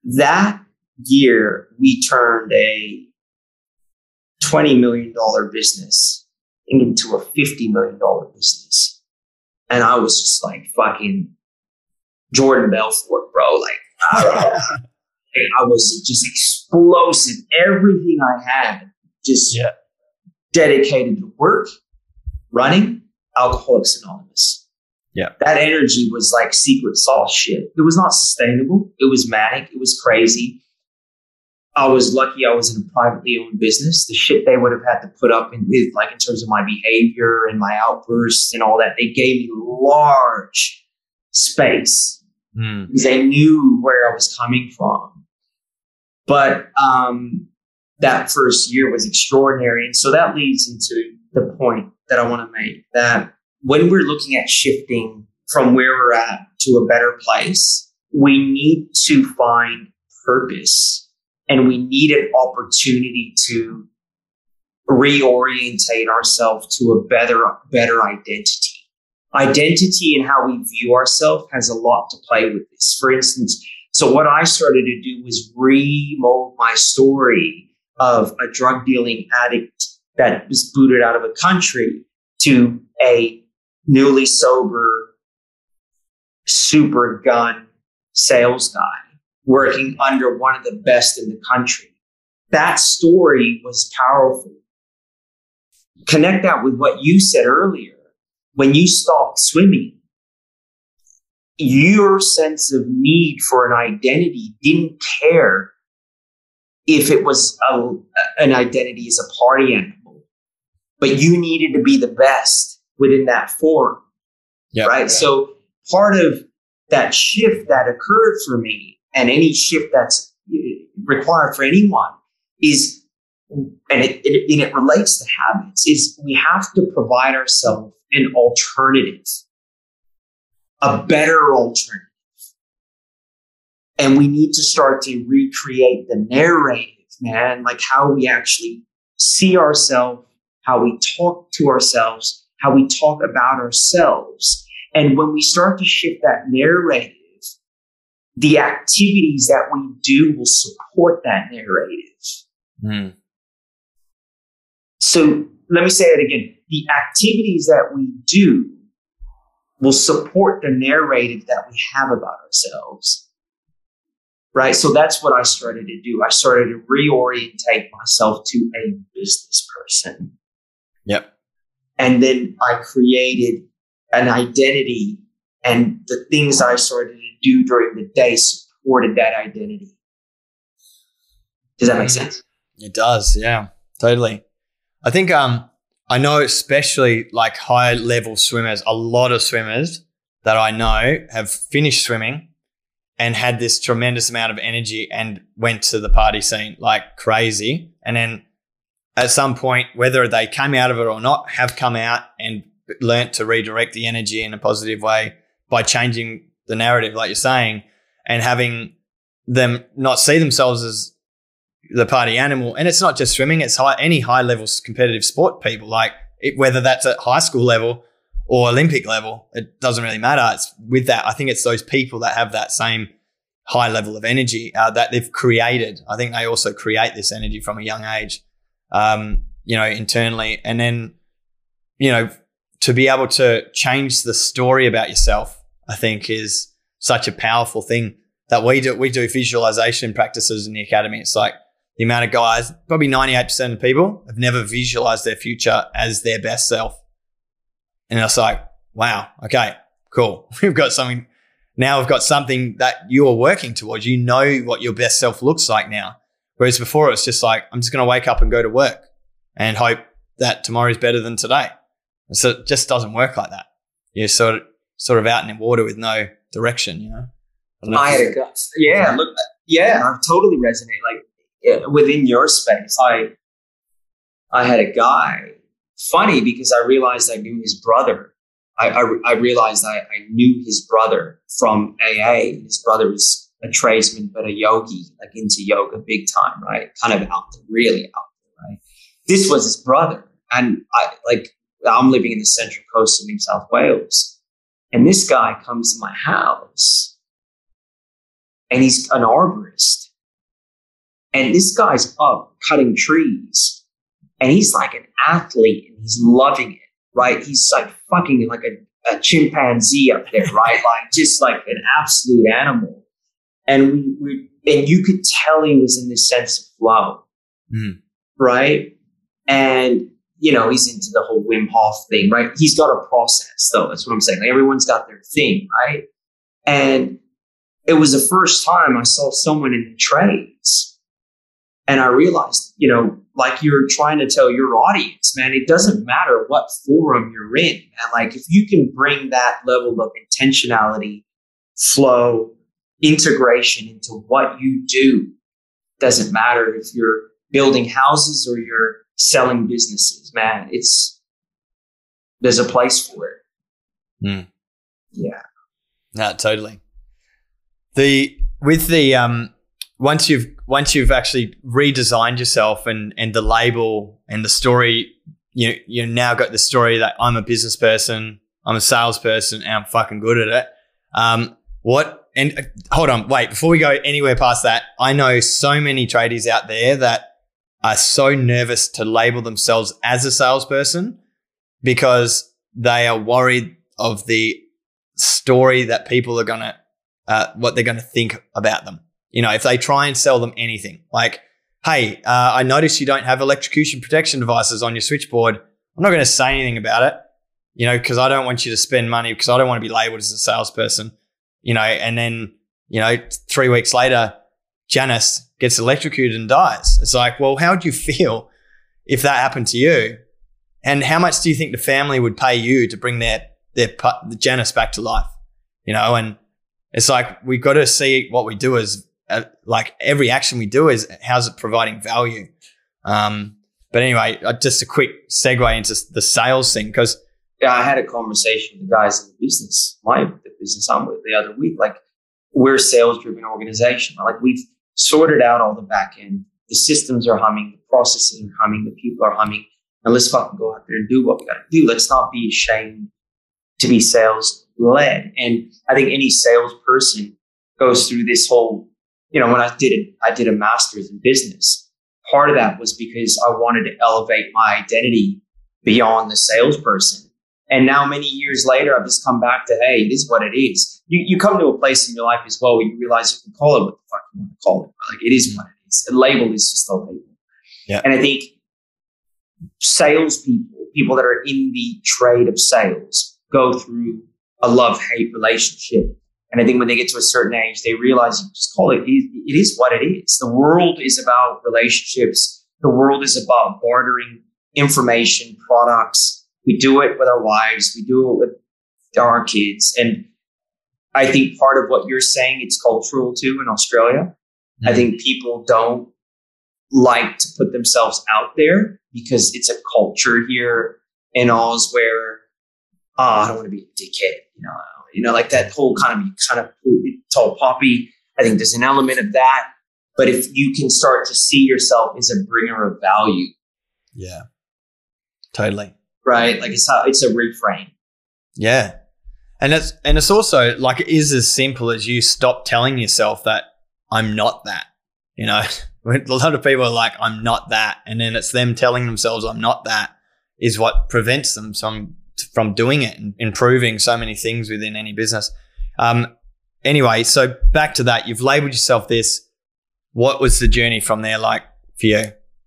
that year, we turned a $20 million business into a $50 million business. And I was just like fucking Jordan Belfort, bro. Like, I was just explosive. Everything I had just yeah. dedicated to work, running, Alcoholics Anonymous. Yeah. That energy was like secret sauce shit. It was not sustainable. It was manic. It was crazy. I was lucky I was in a privately owned business. The shit they would have had to put up in with, like in terms of my behavior and my outbursts and all that, they gave me large space mm. because they knew where I was coming from. But um, that first year was extraordinary. And so that leads into the point that I want to make that when we're looking at shifting from where we're at to a better place, we need to find purpose and we need an opportunity to reorientate ourselves to a better, better identity. Identity and how we view ourselves has a lot to play with this. For instance, so what I started to do was remold my story of a drug dealing addict that was booted out of a country to a newly sober, super gun sales guy working under one of the best in the country. That story was powerful. Connect that with what you said earlier. When you stopped swimming, your sense of need for an identity didn't care if it was a, an identity as a party animal, but you needed to be the best within that form. Yep. Right. So part of that shift that occurred for me and any shift that's uh, required for anyone is, and it, it, and it relates to habits, is we have to provide ourselves an alternative, a better alternative. And we need to start to recreate the narrative, man, like how we actually see ourselves, how we talk to ourselves, how we talk about ourselves. And when we start to shift that narrative, the activities that we do will support that narrative. Mm. So let me say that again. The activities that we do will support the narrative that we have about ourselves. Right. So that's what I started to do. I started to reorientate myself to a business person. Yep. And then I created an identity and the things I started to do during the day supported that identity. Does that make mm-hmm. sense? It does. Yeah, totally. I think, um, I know especially like high level swimmers, a lot of swimmers that I know have finished swimming and had this tremendous amount of energy and went to the party scene like crazy. And then at some point, whether they came out of it or not, have come out and learnt to redirect the energy in a positive way by changing the narrative, like you're saying, and having them not see themselves as the party animal. And it's not just swimming; it's high, any high level competitive sport people. Like it, whether that's at high school level or Olympic level, it doesn't really matter. It's with that. I think it's those people that have that same high level of energy uh, that they've created. I think they also create this energy from a young age um, you know, internally. And then, you know, to be able to change the story about yourself, I think is such a powerful thing that we do. We do visualization practices in the academy. It's like the amount of guys, probably 98% of people have never visualized their future as their best self. And it's like, wow, okay, cool. We've got something now. We've got something that you're working towards. You know what your best self looks like now. Whereas before, it's just like I'm just going to wake up and go to work and hope that tomorrow is better than today. So it just doesn't work like that. You're sort of sort of out in the water with no direction. You know. I, had a gut. Yeah, look, yeah, I totally resonate. Like within your space, I I had a guy. Funny because I realized I knew his brother. I, I, I realized I, I knew his brother from AA. His brother was a tradesman, but a yogi, like into yoga big time, right? Kind of out there, really out there, right? This was his brother. And I like, I'm living in the central coast of New South Wales. And this guy comes to my house and he's an arborist. And this guy's up cutting trees and he's like an athlete and he's loving it, right? He's like fucking like a, a chimpanzee up there, right? like just like an absolute animal. And we, we, and you could tell he was in this sense of flow, mm. right? And you know, he's into the whole Wim Hof thing, right? He's got a process, though. That's what I'm saying. Like everyone's got their thing, right? And it was the first time I saw someone in the trades. And I realized, you know, like you're trying to tell your audience, man, it doesn't matter what forum you're in. And like if you can bring that level of intentionality, flow, integration into what you do, doesn't matter if you're building houses or you're selling businesses, man. It's there's a place for it. Mm. Yeah. No, totally the with the um once you've once you've actually redesigned yourself and and the label and the story you you now got the story that I'm a business person I'm a salesperson and I'm fucking good at it um what and uh, hold on wait before we go anywhere past that I know so many tradies out there that are so nervous to label themselves as a salesperson because they are worried of the story that people are going to uh, what they're going to think about them. You know, if they try and sell them anything, like, hey, uh, I noticed you don't have electrocution protection devices on your switchboard. I'm not going to say anything about it, you know, because I don't want you to spend money because I don't want to be labeled as a salesperson, you know, and then, you know, three weeks later, Janice gets electrocuted and dies. It's like, well, how would you feel if that happened to you? And how much do you think the family would pay you to bring their, their, Janice back to life? You know, and it's like we've got to see what we do as uh, like every action we do is how's it providing value. Um, but anyway, uh, just a quick segue into the sales thing because yeah, I had a conversation with the guys in the business, my business I'm with the other week. Like we're a sales driven organization. Like we've sorted out all the back end. The systems are humming, the processes are humming, the people are humming. And let's fucking go out there and do what we got to do. Let's not be ashamed to be sales led. And I think any salesperson goes through this whole, you know, when I did it, I did a master's in business. Part of that was because I wanted to elevate my identity beyond the salesperson. And now, many years later, I've just come back to, hey, it is what it is. You, you come to a place in your life as well where you realize you can call it what the fuck you want to call it. Like, it is what it is. A label is just a label. Yeah. And I think salespeople, people that are in the trade of sales, go through a love hate relationship. And I think when they get to a certain age, they realize you just call it, it is what it is. The world is about relationships. The world is about bartering information, products. We do it with our wives. We do it with our kids. And I think part of what you're saying, it's cultural too in Australia. Mm-hmm. I think people don't like to put themselves out there because it's a culture here in Oz where oh, I don't want to be a dickhead, you know, you know, like that whole kind of kind of tall poppy. I think there's an element of that. But if you can start to see yourself as a bringer of value, yeah, totally, right? Like it's how it's a reframe. Yeah, and it's and it's also like it is as simple as you stop telling yourself that I'm not that. You know, a lot of people are like, I'm not that, and then it's them telling themselves I'm not that is what prevents them from from doing it and improving so many things within any business. Um, anyway, so back to that, you've labeled yourself this. What was the journey from there like for you?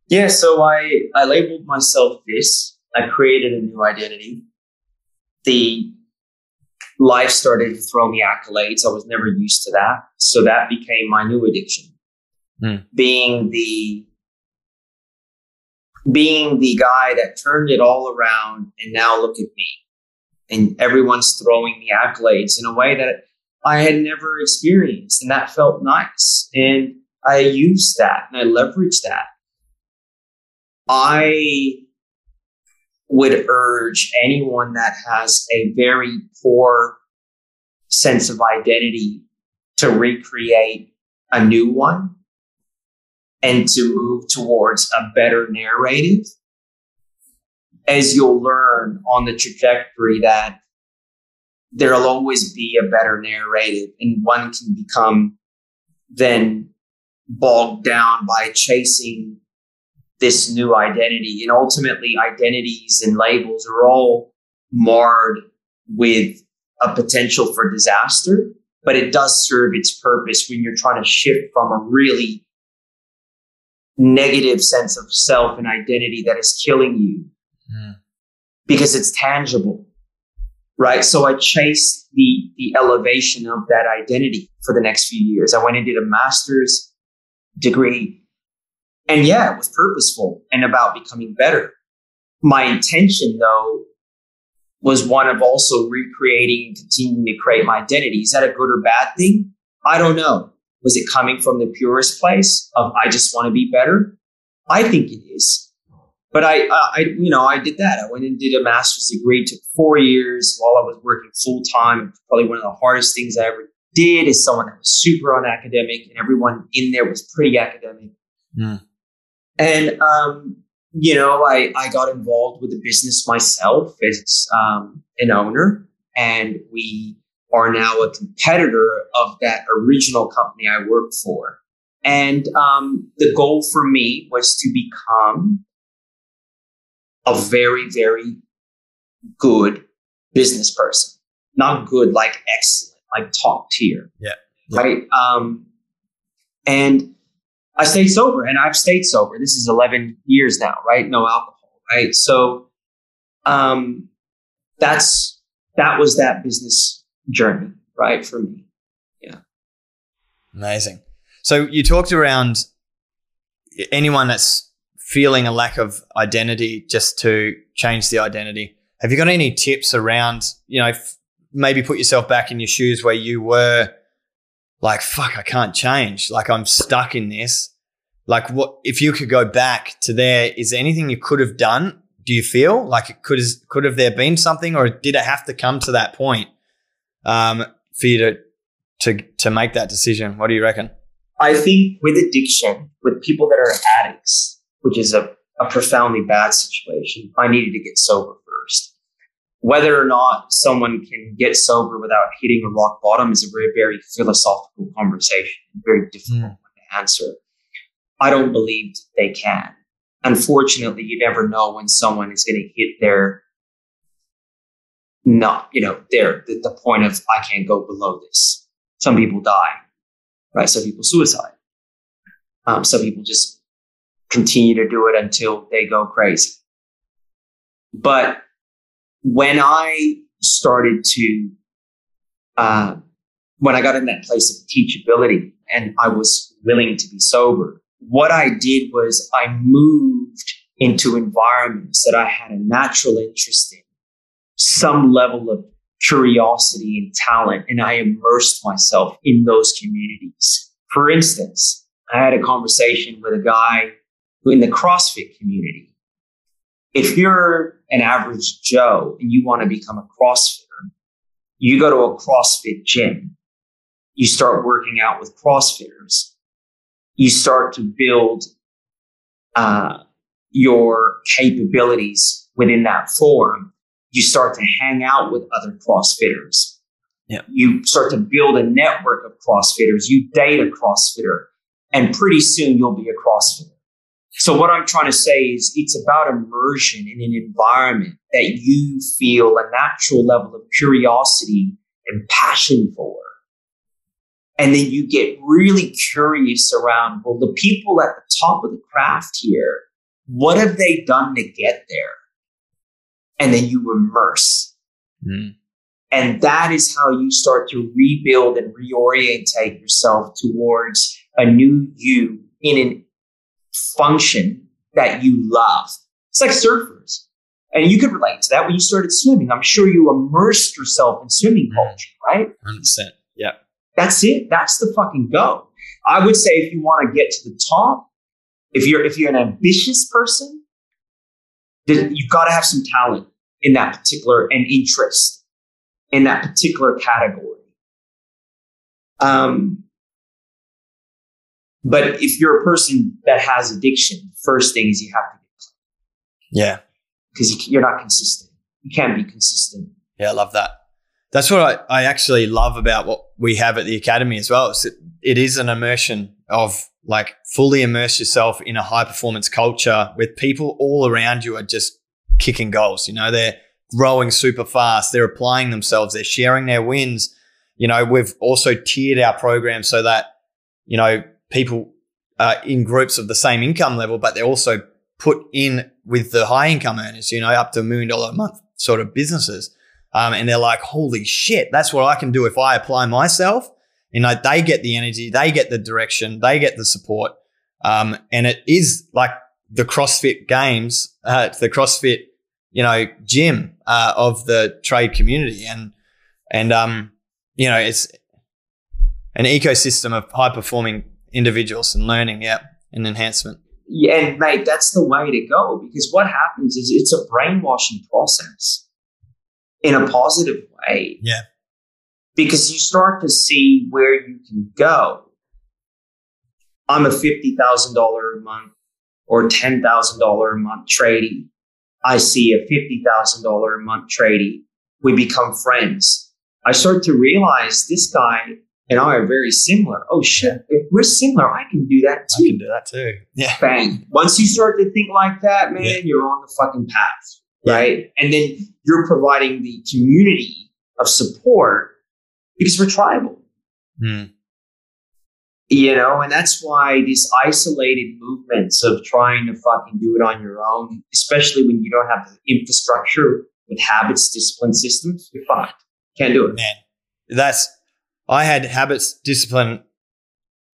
Yeah, so I I labeled myself this. I created a new identity. The life started to throw me accolades. I was never used to that. So that became my new addiction. Mm. Being the being the guy that turned it all around and now look at me. And everyone's throwing me accolades in a way that I had never experienced. And that felt nice. And I used that and I leveraged that. I would urge anyone that has a very poor sense of identity to recreate a new one and to move towards a better narrative. As you'll learn on the trajectory that there'll always be a better narrative and one can become then bogged down by chasing this new identity. And ultimately, identities and labels are all marred with a potential for disaster, but it does serve its purpose when you're trying to shift from a really negative sense of self and identity that is killing you mm. because it's tangible. Right. So I chased the, the elevation of that identity for the next few years. I went and did a master's degree and yeah, it was purposeful and about becoming better. My intention, though, was one of also recreating and continuing to create my identity. Is that a good or bad thing? I don't know. Was it coming from the purest place of I just want to be better? I think it is. But I, I, you know, I did that. I went and did a master's degree. Took four years while I was working full time. Probably one of the hardest things I ever did. As someone that was super unacademic, and everyone in there was pretty academic. Mm. And, um, you know, I, I got involved with the business myself as um, an owner, and we are now a competitor of that original company I worked for. And um, the goal for me was to become a very, very good business person. Not good, like excellent, like top tier. Yeah. yeah. Right. Um, and I stayed sober and I've stayed sober. This is 11 years now, right? No alcohol, right? So, um, that's, that was that business journey, right? For me. Yeah. Amazing. So you talked around anyone that's feeling a lack of identity just to change the identity. Have you got any tips around, you know, f- maybe put yourself back in your shoes where you were like, fuck, I can't change. Like I'm stuck in this. Like what, if you could go back to there, is there anything you could have done? Do you feel like it could, could have there been something or did it have to come to that point, um, for you to, to, to make that decision? What do you reckon? I think with addiction, with people that are addicts, which is a, a profoundly bad situation, I needed to get sober whether or not someone can get sober without hitting a rock bottom is a very, very philosophical conversation, very difficult mm. to answer. I don't believe they can. Unfortunately, you never know when someone is going to hit their not, you know, their the, the point of I can't go below this. Some people die, right? Some people suicide. Um, some people just continue to do it until they go crazy. But when I started to, uh, when I got in that place of teachability and I was willing to be sober, what I did was I moved into environments that I had a natural interest in, some level of curiosity and talent, and I immersed myself in those communities. For instance, I had a conversation with a guy in the CrossFit community if you're an average Joe and you want to become a CrossFitter, you go to a CrossFit gym. You start working out with CrossFitters. You start to build uh, your capabilities within that forum. You start to hang out with other CrossFitters. Yeah. You start to build a network of CrossFitters. You date a CrossFitter, and pretty soon you'll be a CrossFitter. So what I'm trying to say is it's about immersion in an environment that you feel a natural level of curiosity and passion for. And then you get really curious around, well, the people at the top of the craft here, what have they done to get there? And then you immerse. Mm. And that is how you start to rebuild and reorientate yourself towards a new you in a function that you love. It's like surfers. And you could relate to that when you started swimming. I'm sure you immersed yourself in swimming culture, right? 100%. Yeah. That's it. That's the fucking go. I would say if you want to get to the top, if you're if you're an ambitious person, then you've got to have some talent in that particular and interest in that particular category. Um, but if you're a person that has addiction, first thing is you have to get clean. Yeah. Because you, are not consistent. You can't be consistent. Yeah, I love that. That's what I, I actually love about what we have at the academy as well. It, it is an immersion of like fully immerse yourself in a high performance culture where people all around you are just kicking goals. You know, they're growing super fast. They're applying themselves. They're sharing their wins. You know, we've also tiered our program so that, you know, people are in groups of the same income level, but they're also put in with the high income earners, you know, up to a million dollar a month sort of businesses. Um, and they're like, holy shit, that's what I can do if I apply myself. You know, they get the energy, they get the direction, they get the support. Um, and it is like the CrossFit games, uh, the CrossFit, you know, gym, uh, of the trade community. And, and, um, you know, it's an ecosystem of high performing individuals and learning, yeah, and enhancement. Yeah, and mate, that's the way to go because what happens is it's a brainwashing process in a positive way. Yeah. Because you start to see where you can go. I'm a $50,000 a month or $10,000 a month tradie. I see a $50,000 a month tradie. We become friends. I start to realize this guy and I are very similar. Oh shit, if we're similar, I can do that too. I can do that too. Yeah. Bang. Once you start to think like that, man, yeah. you're on the fucking path. Right. Yeah. And then you're providing the community of support because we're tribal. Mm. You know, and that's why these isolated movements of trying to fucking do it on your own, especially when you don't have the infrastructure with habits, discipline systems, you're fucked. Can't do it. Man, that's I had habits, discipline,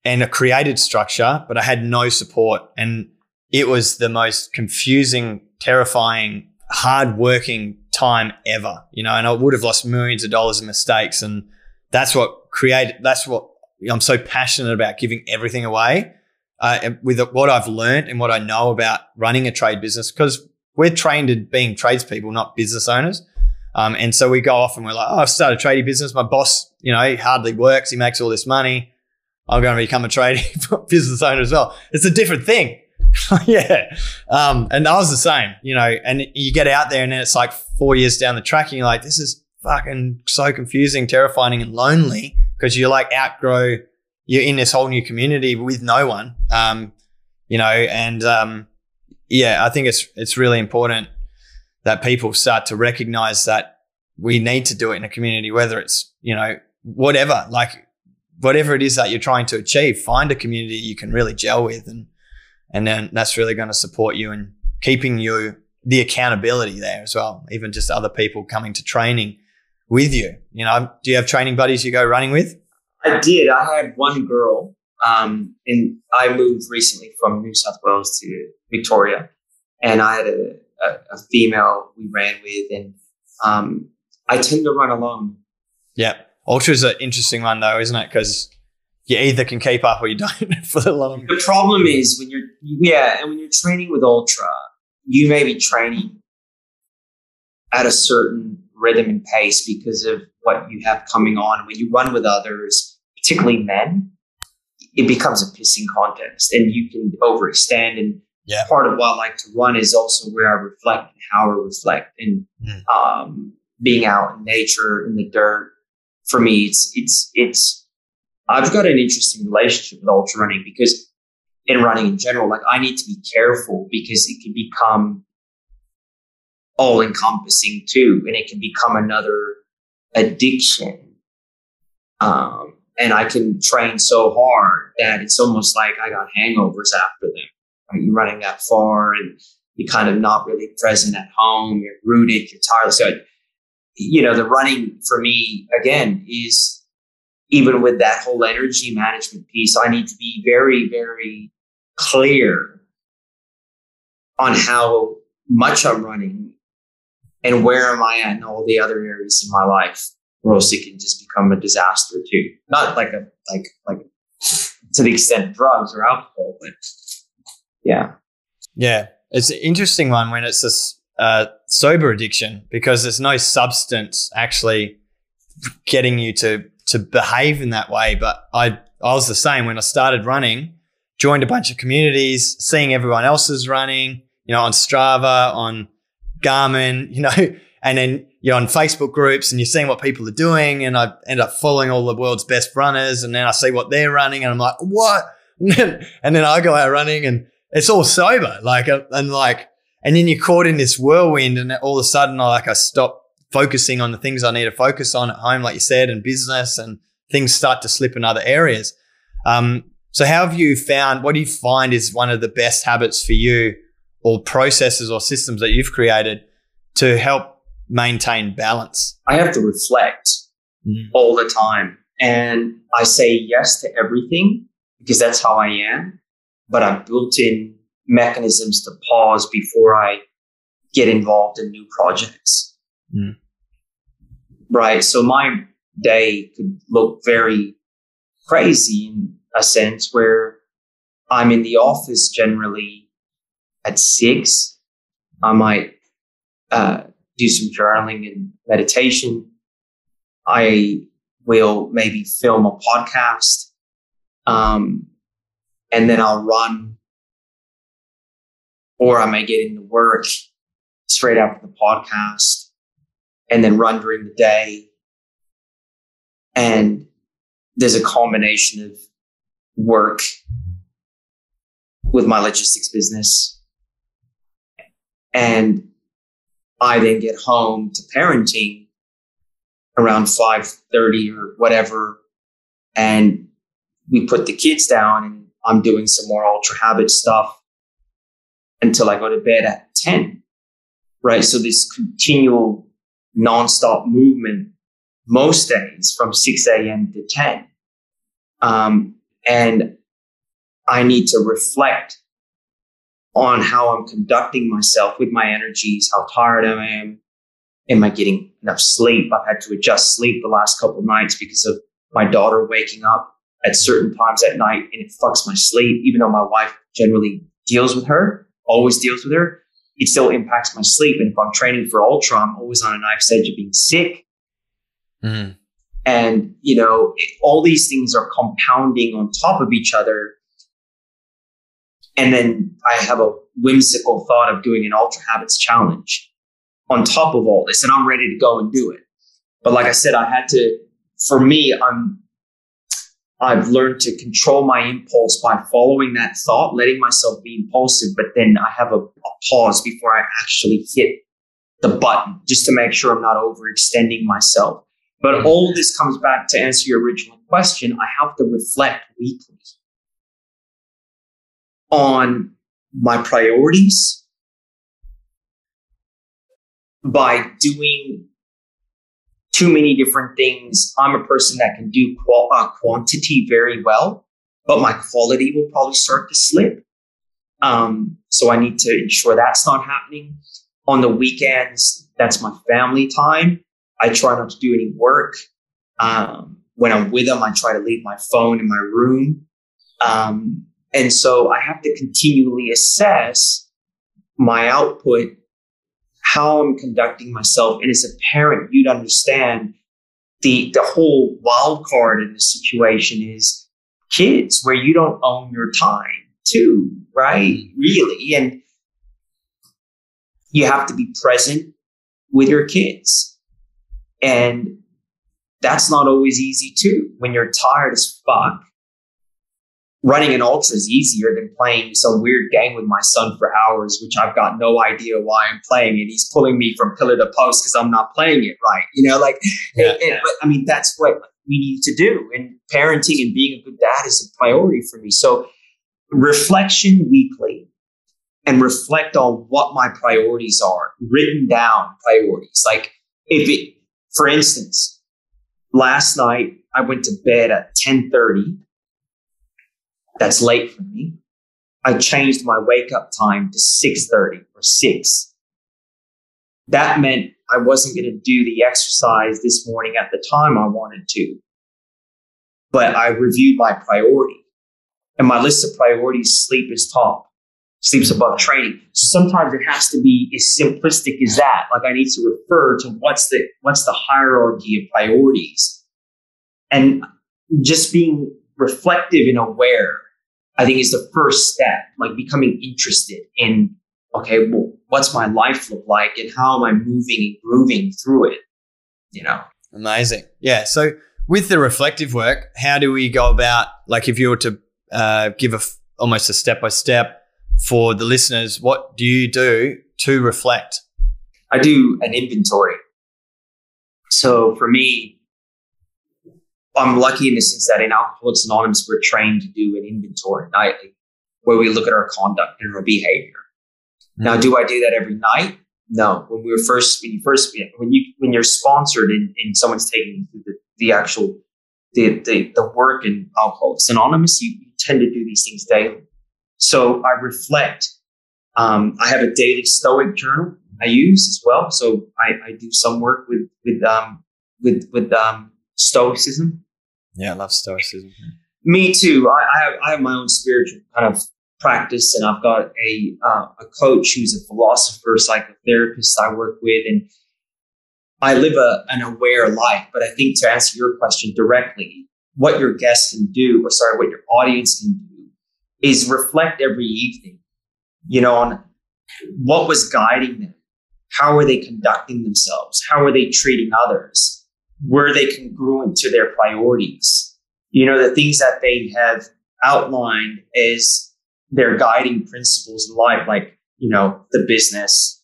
and a created structure, but I had no support. And it was the most confusing, terrifying, hard-working time ever, you know, and I would have lost millions of dollars in mistakes. And that's what created, that's what I'm so passionate about giving everything away. Uh, with what I've learned and what I know about running a trade business, because we're trained in being tradespeople, not business owners. Um, and so we go off and we're like, oh, I've started a trading business. My boss, you know, he hardly works. He makes all this money. I'm going to become a trading business owner as well. It's a different thing. yeah. Um, and I was the same, you know, and you get out there and then it's like four years down the track and you're like, this is fucking so confusing, terrifying and lonely because you're like outgrow, you're in this whole new community with no one. Um, you know, and, um, yeah, I think it's, it's really important that people start to recognize that we need to do it in a community, whether it's, you know, whatever, like whatever it is that you're trying to achieve, find a community you can really gel with. And, and then that's really going to support you and keeping you the accountability there as well. Even just other people coming to training with you. You know, do you have training buddies you go running with? I did. I had one girl, um, and I moved recently from New South Wales to Victoria, and I had a a, a female we ran with, and um, I tend to run alone. Yeah, ultra is an interesting one though, isn't it? Because you either can keep up or you don't for the long. The problem is when you're yeah, and when you're training with ultra, you may be training at a certain rhythm and pace because of what you have coming on. When you run with others, particularly men, it becomes a pissing contest, and you can overextend and yeah. part of what I like to run is also where I reflect and how I reflect and mm. um, being out in nature in the dirt. For me, it's it's it's I've got an interesting relationship with ultra running because in running in general, like I need to be careful because it can become all encompassing too, and it can become another addiction. Um, and I can train so hard that it's almost like I got hangovers after them you're running that far and you're kind of not really present at home. You're rooted, you're tired. So you know, the running for me again is even with that whole energy management piece, I need to be very, very clear on how much I'm running and where am I at in all the other areas in my life, or else it can just become a disaster too. Not like a like like to the extent drugs or alcohol, but yeah, yeah, it's an interesting one when it's a uh, sober addiction because there's no substance actually getting you to to behave in that way. But I I was the same when I started running, joined a bunch of communities, seeing everyone else is running, you know, on Strava, on Garmin, you know, and then you're on Facebook groups and you're seeing what people are doing. And I end up following all the world's best runners. And then I see what they're running and I'm like, what? And then I go out running and it's all sober. Like, uh, and like, and then you're caught in this whirlwind and all of a sudden I like, I stop focusing on the things I need to focus on at home, like you said, and business and things start to slip in other areas. Um, so how have you found, what do you find is one of the best habits for you or processes or systems that you've created to help maintain balance? I have to reflect mm. all the time. And I say yes to everything because that's how I am. But I've built in mechanisms to pause before I get involved in new projects. Mm. Right. So my day could look very crazy in a sense where I'm in the office generally at six. I might uh, do some journaling and meditation. I will maybe film a podcast. Um, and then I'll run, or I may get into work straight after the podcast and then run during the day. And there's a combination of work with my logistics business. And I then get home to parenting around 5:30 or whatever and we put the kids down and I'm doing some more ultra habit stuff until I go to bed at 10. Right? So this continual nonstop movement most days from 6 a.m. to 10. Um, and I need to reflect on how I'm conducting myself with my energies, how tired I am. Am I getting enough sleep? I've had to adjust sleep the last couple nights because of my daughter waking up at certain times at night and it fucks my sleep, even though my wife generally deals with her, always deals with her. It still impacts my sleep. And if I'm training for ultra, I'm always on a knife's edge of being sick. Mm. And, you know, it, all these things are compounding on top of each other. And then I have a whimsical thought of doing an ultra habits challenge on top of all this, and I'm ready to go and do it. But like I said, I had to, for me, I'm, I've learned to control my impulse by following that thought, letting myself be impulsive, but then I have a, a pause before I actually hit the button just to make sure I'm not overextending myself. But mm-hmm. all this comes back to answer your original question. I have to reflect weekly on my priorities by doing too many different things. I'm a person that can do qual- uh, quantity very well, but my quality will probably start to slip. Um, so I need to ensure that's not happening. On the weekends, that's my family time. I try not to do any work. Um, when I'm with them, I try to leave my phone in my room. Um, and so I have to continually assess my output, how I'm conducting myself. And as a parent, you'd understand the, the whole wild card in this situation is kids, where you don't own your time too, right? Really. And you have to be present with your kids. And that's not always easy too. When you're tired as fuck, running an ultra is easier than playing some weird game with my son for hours, which I've got no idea why I'm playing it. He's pulling me from pillar to post because I'm not playing it right. You know, like, yeah, and, and, but I mean, that's what we need to do. And parenting and being a good dad is a priority for me. So reflection weekly and reflect on what my priorities are, written down priorities. Like if it, for instance, last night I went to bed at 10:30. That's late for me. I changed my wake up time to 6:30 or 6. That meant I wasn't going to do the exercise this morning at the time I wanted to. But I reviewed my priority. And my list of priorities, sleep is top. Sleep's above training. So sometimes it has to be as simplistic as that. Like I need to refer to what's the what's the hierarchy of priorities. And just being reflective and aware, I think is the first step, like becoming interested in okay, well, what's my life look like and how am I moving and grooving through it? You know? Amazing. Yeah. So with the reflective work, how do we go about, like, if you were to uh, give a almost a step by step for the listeners, what do you do to reflect? I do an inventory. So for me, I'm lucky in the sense that in Alcoholics Anonymous, we're trained to do an inventory nightly where we look at our conduct and our behavior. Now, do I do that every night? No. When we were first, when you first, when you, when you're sponsored and, and someone's taking the, the actual, the, the, the work in Alcoholics Anonymous, you, you tend to do these things daily. So I reflect. Um, I have a daily Stoic journal I use as well. So I, I do some work with with um, with with um, Stoicism. Yeah, I love Stoicism. Me too. I, I, have I have my own spiritual kind of practice, and I've got a uh, a coach who's a philosopher, psychotherapist I work with, and I live a, an aware life. But I think to answer your question directly, what your guests can do, or sorry, what your audience can do is reflect every evening, you know, on what was guiding them. How are they conducting themselves? How are they treating others? Were they congruent to their priorities? You know, the things that they have outlined as their guiding principles in life, like, you know, the business,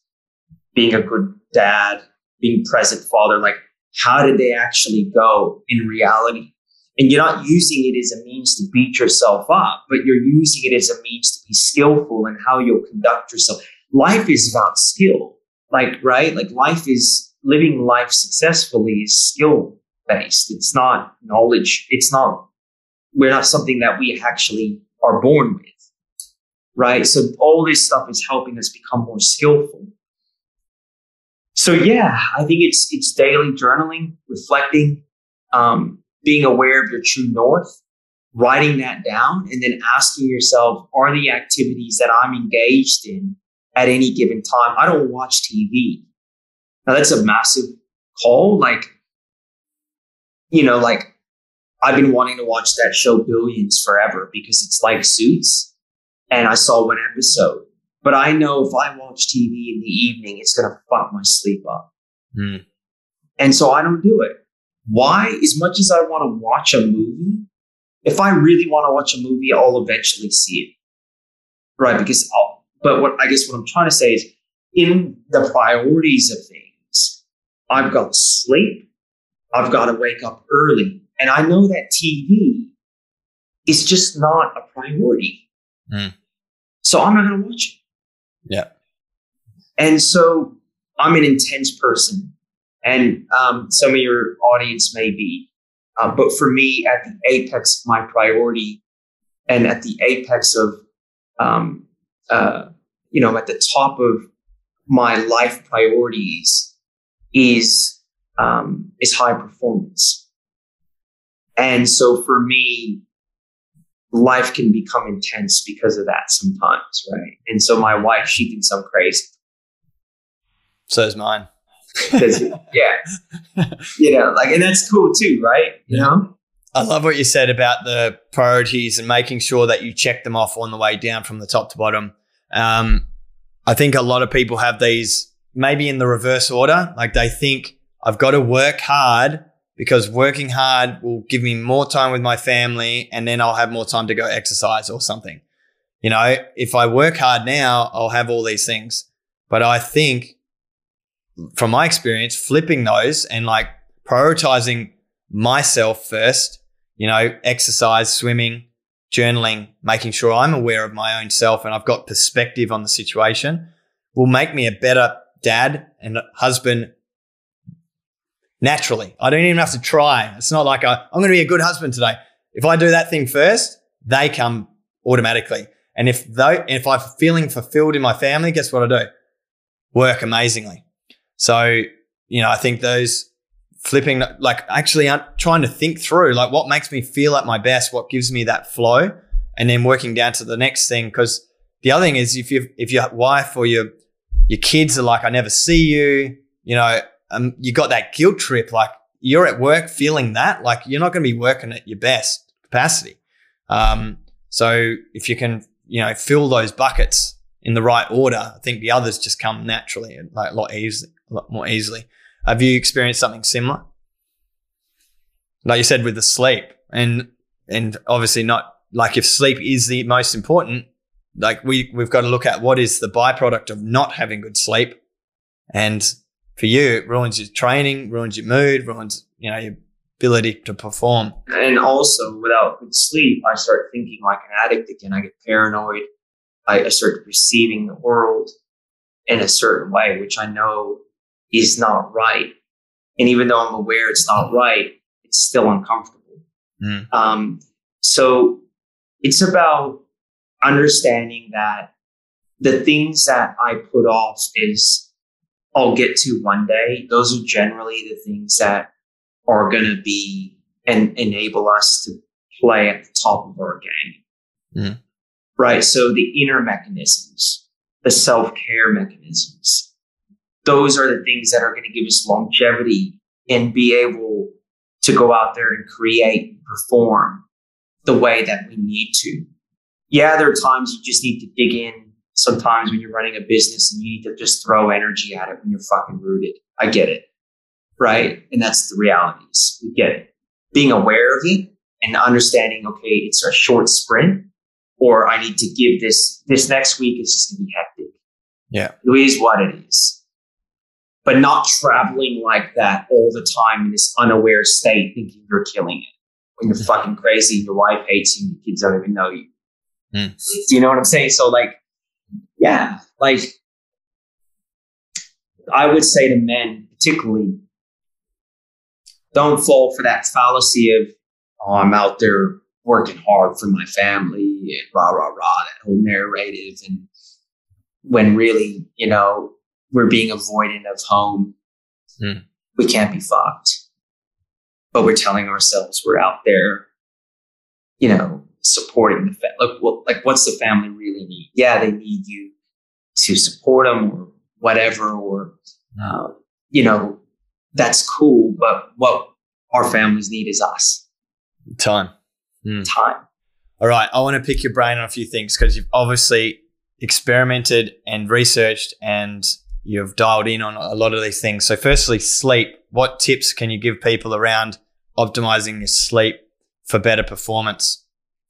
being a good dad, being present father, like, how did they actually go in reality? And you're not using it as a means to beat yourself up, but you're using it as a means to be skillful in how you'll conduct yourself. Life is about skill. Like, right? Like life is living life successfully is skill based. It's not knowledge. It's not, we're not something that we actually are born with. Right. So all this stuff is helping us become more skillful. So yeah, I think it's, it's daily journaling, reflecting, um, being aware of your true north, writing that down, and then asking yourself, are the activities that I'm engaged in at any given time? I don't watch TV. Now that's a massive call. Like, you know, like I've been wanting to watch that show Billions forever because it's like Suits. And I saw one episode. But I know if I watch TV in the evening, it's going to fuck my sleep up. Mm. And so I don't do it. Why? As much as I want to watch a movie, if I really want to watch a movie, I'll eventually see it. Right. Because I'll, but what I guess what I'm trying to say is in the priorities of things, I've got to sleep. I've got to wake up early. And I know that TV is just not a priority. Mm. So I'm not going to watch it. Yeah. And so I'm an intense person and um, some of your audience may be. Uh, but for me, at the apex of my priority and at the apex of, um, uh, you know, at the top of my life priorities is um, is high performance. And so for me, life can become intense because of that sometimes, right? And so my wife, she thinks I'm crazy. So is mine yeah, you know, like, and that's cool too, right? You yeah. know. I love what you said about the priorities and making sure that you check them off on the way down from the top to bottom. Um, I think a lot of people have these maybe in the reverse order. Like they think I've got to work hard because working hard will give me more time with my family and then I'll have more time to go exercise or something. You know, if I work hard now, I'll have all these things. But I think from my experience, flipping those and like prioritizing myself first, you know, exercise, swimming, journaling, making sure I'm aware of my own self and I've got perspective on the situation will make me a better dad and husband naturally. I don't even have to try. It's not like I'm going to be a good husband today. If I do that thing first, they come automatically. And if though, if I'm feeling fulfilled in my family, guess what I do? Work amazingly. So, you know, I think those flipping, like actually uh, trying to think through, like what makes me feel at my best, what gives me that flow, and then working down to the next thing. Cause the other thing is if you if your wife or your your kids are like, I never see you, you know, um, you got that guilt trip, like you're at work feeling that, like you're not going to be working at your best capacity. Um, so if you can, you know, fill those buckets in the right order, I think the others just come naturally and like a lot easily, a lot more easily. Have you experienced something similar? Like you said with the sleep, and and obviously not like if sleep is the most important, like we we've got to look at what is the byproduct of not having good sleep, and for you, it ruins your training, ruins your mood, ruins you know your ability to perform. And also, without good sleep, I start thinking like an addict again. I get paranoid. I, I start perceiving the world in a certain way, which I know is not right. And even though I'm aware it's not right, it's still uncomfortable. Mm. Um, so it's about understanding that the things that I put off is I'll get to one day, those are generally the things that are going to be and enable us to play at the top of our game. Mm. Right. So the inner mechanisms, the self care mechanisms, those are the things that are going to give us longevity and be able to go out there and create and perform the way that we need to. Yeah, there are times you just need to dig in sometimes when you're running a business and you need to just throw energy at it when you're fucking rooted. I get it. Right. And that's the realities. We get it. Being aware of it and understanding, okay, it's a short sprint or I need to give this, this next week is just going to be hectic. Yeah. It is what it is. But not traveling like that all the time in this unaware state, thinking you're killing it when you're fucking crazy, your wife hates you, your kids don't even know you. Mm. Do you know what I'm saying? So like yeah, like I would say to men, particularly, don't fall for that fallacy of, oh, I'm out there working hard for my family and rah, rah, rah, that whole narrative. And when really, you know, we're being avoidant of home, mm. we can't be fucked. But we're telling ourselves we're out there, you know, supporting the family. Like, well, like, what's the family really need? Yeah, they need you to support them or whatever, or uh, you know, that's cool. But what our families need is us. Time. Mm. Time. All right. I want to pick your brain on a few things because you've obviously experimented and researched and you've dialed in on a lot of these things. So, firstly, sleep. What tips can you give people around optimizing your sleep for better performance?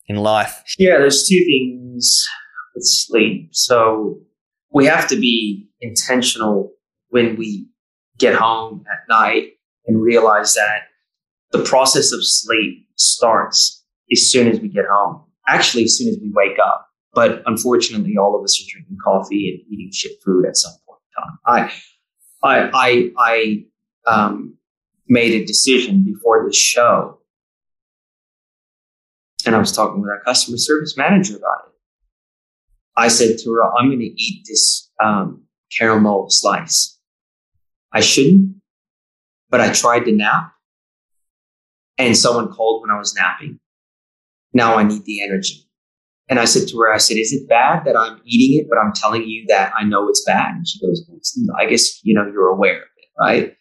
In life? Yeah, there's two things with sleep. So we have to be intentional when we get home at night and realize that the process of sleep starts as soon as we get home. Actually, as soon as we wake up. But unfortunately, all of us are drinking coffee and eating shit food at some point in time. I, I, I, I um, made a decision before this show and I was talking with our customer service manager about it. I said to her, I'm going to eat this um, caramel slice. I shouldn't, but I tried to nap and someone called when I was napping. Now I need the energy. And I said to her, I said, is it bad that I'm eating it, but I'm telling you that I know it's bad? And she goes, I guess, you know, you're aware of it. Right.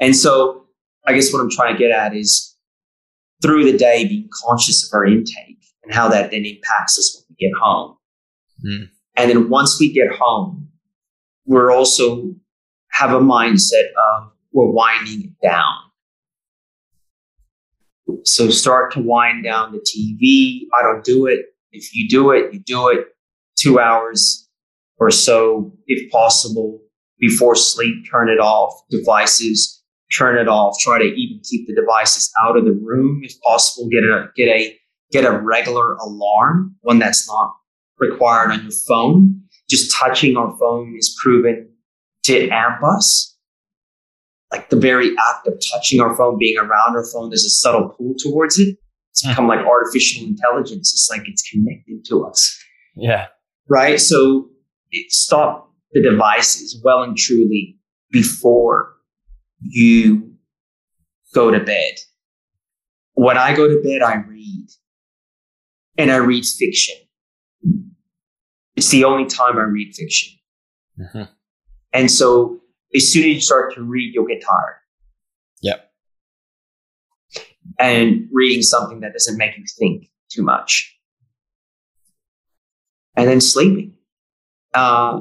And so I guess what I'm trying to get at is through the day being conscious of our intake and how that then impacts us when we get home. Mm. And then once we get home, we're also have a mindset of we're winding it down. So start to wind down the TV. I don't do it. If you do it, you do it two hours or so, if possible, before sleep. Turn it off. Devices turn it off. Try to even keep the devices out of the room if possible. Get a get a get a regular alarm, one that's not required on your phone. Just touching our phone is proven to amp us. like the very act of touching our phone, being around our phone, there's a subtle pull towards it. It's hmm. become like artificial intelligence. It's like it's connected to us. Yeah. Right. So it, stop the devices well and truly before you go to bed. When I go to bed, I read and I read fiction. It's the only time I read fiction. Mm-hmm. And so as soon as you start to read, you'll get tired. Yep. And reading something that doesn't make you think too much. And then sleeping. Uh,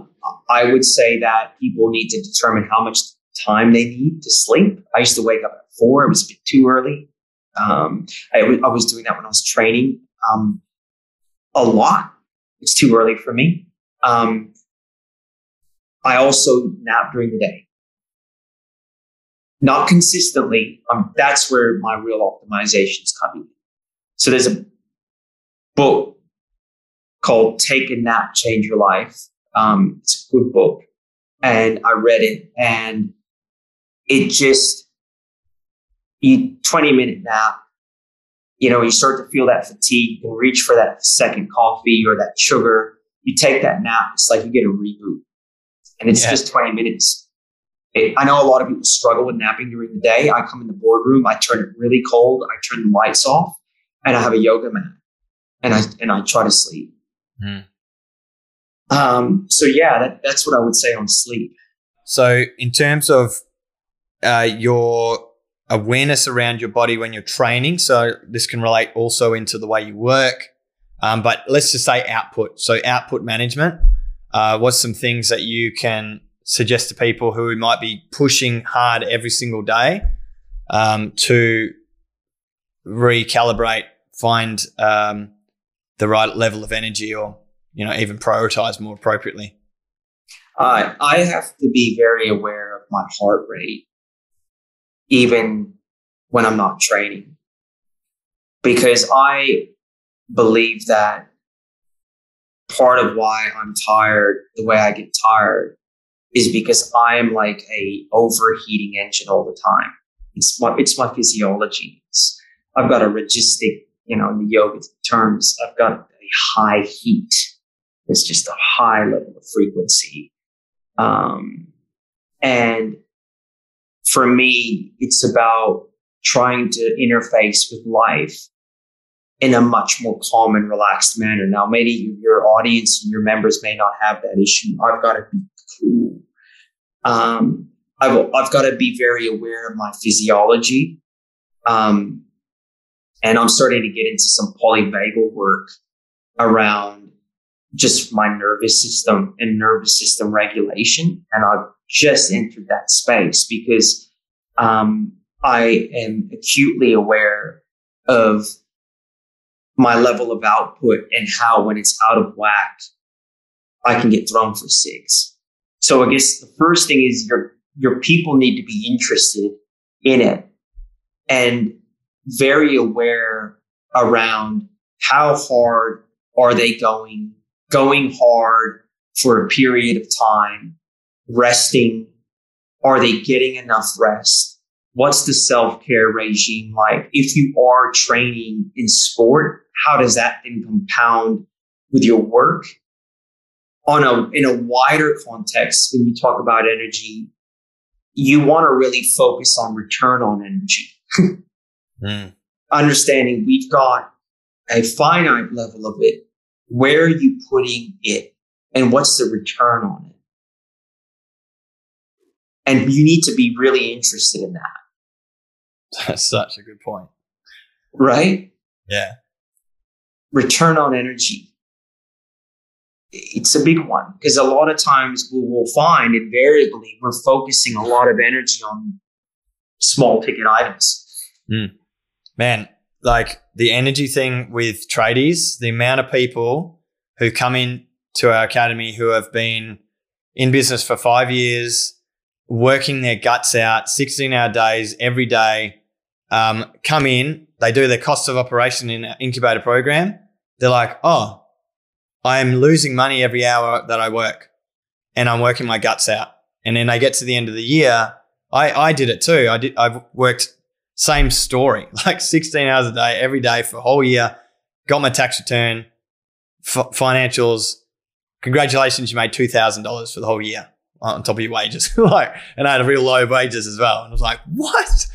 I would say that people need to determine how much time they need to sleep. I used to wake up at four. It was a bit too early. Um, I, was doing that when I was training um, a lot. It's too early for me. Um, I also nap during the day. Not consistently. Um, that's where my real optimization is coming. So there's a book called Take a Nap, Change Your Life. Um, it's a good book. And I read it and it just, you 20 minute nap, you know, you start to feel that fatigue, you can reach for that second coffee or that sugar. You take that nap, it's like you get a reboot. And it's yeah. just 20 minutes. It, I know a lot of people struggle with napping during the day. I come in the boardroom, I turn it really cold, I turn the lights off, and I have a yoga mat, and I and I try to sleep. Mm. Um, so yeah, that, that's what I would say on sleep. So in terms of uh, your awareness around your body when you're training, so this can relate also into the way you work. Um, but let's just say output. So output management. Uh, what's some things that you can suggest to people who might be pushing hard every single day um, to recalibrate, find um, the right level of energy, or you know even prioritize more appropriately? Uh, I have to be very aware of my heart rate, even when I'm not training, because I believe that part of why I'm tired, the way I get tired, is because I am like a overheating engine all the time. It's my it's my physiology. It's, I've got a registic, you know, in the yoga terms, I've got a high heat. It's just a high level of frequency. Um, and for me, it's about trying to interface with life in a much more calm and relaxed manner. Now, maybe your audience and your members may not have that issue. I've got to be cool. Um, I've, I've got to be very aware of my physiology. Um, and I'm starting to get into some polyvagal work around just my nervous system and nervous system regulation. And I've just entered that space because um, I am acutely aware of my level of output and how when it's out of whack, I can get thrown for six. So I guess the first thing is your your people need to be interested in it and very aware around how hard are they going, going hard for a period of time, resting. Are they getting enough rest? What's the self care regime like? If you are training in sport, how does that then compound with your work? On a, in a wider context, when you talk about energy, you want to really focus on return on energy. mm. Understanding we've got a finite level of it. Where are you putting it? And what's the return on it? And you need to be really interested in that. That's such a good point. Right? Yeah. Return on energy. It's a big one because a lot of times we will find invariably we're focusing a lot of energy on small ticket items. Mm. Man, like the energy thing with tradies, the amount of people who come in to our academy who have been in business for five years, working their guts out, 16 hour days every day, um, come in, they do their cost of operation in an incubator program. They're like, oh, I'm losing money every hour that I work and I'm working my guts out. And then they get to the end of the year. I, I did it too. I did. I've worked same story, like 16 hours a day, every day for a whole year. Got my tax return, f- financials. Congratulations, you made two thousand dollars for the whole year on top of your wages. like, and I had a real low wages as well. And I was like, what?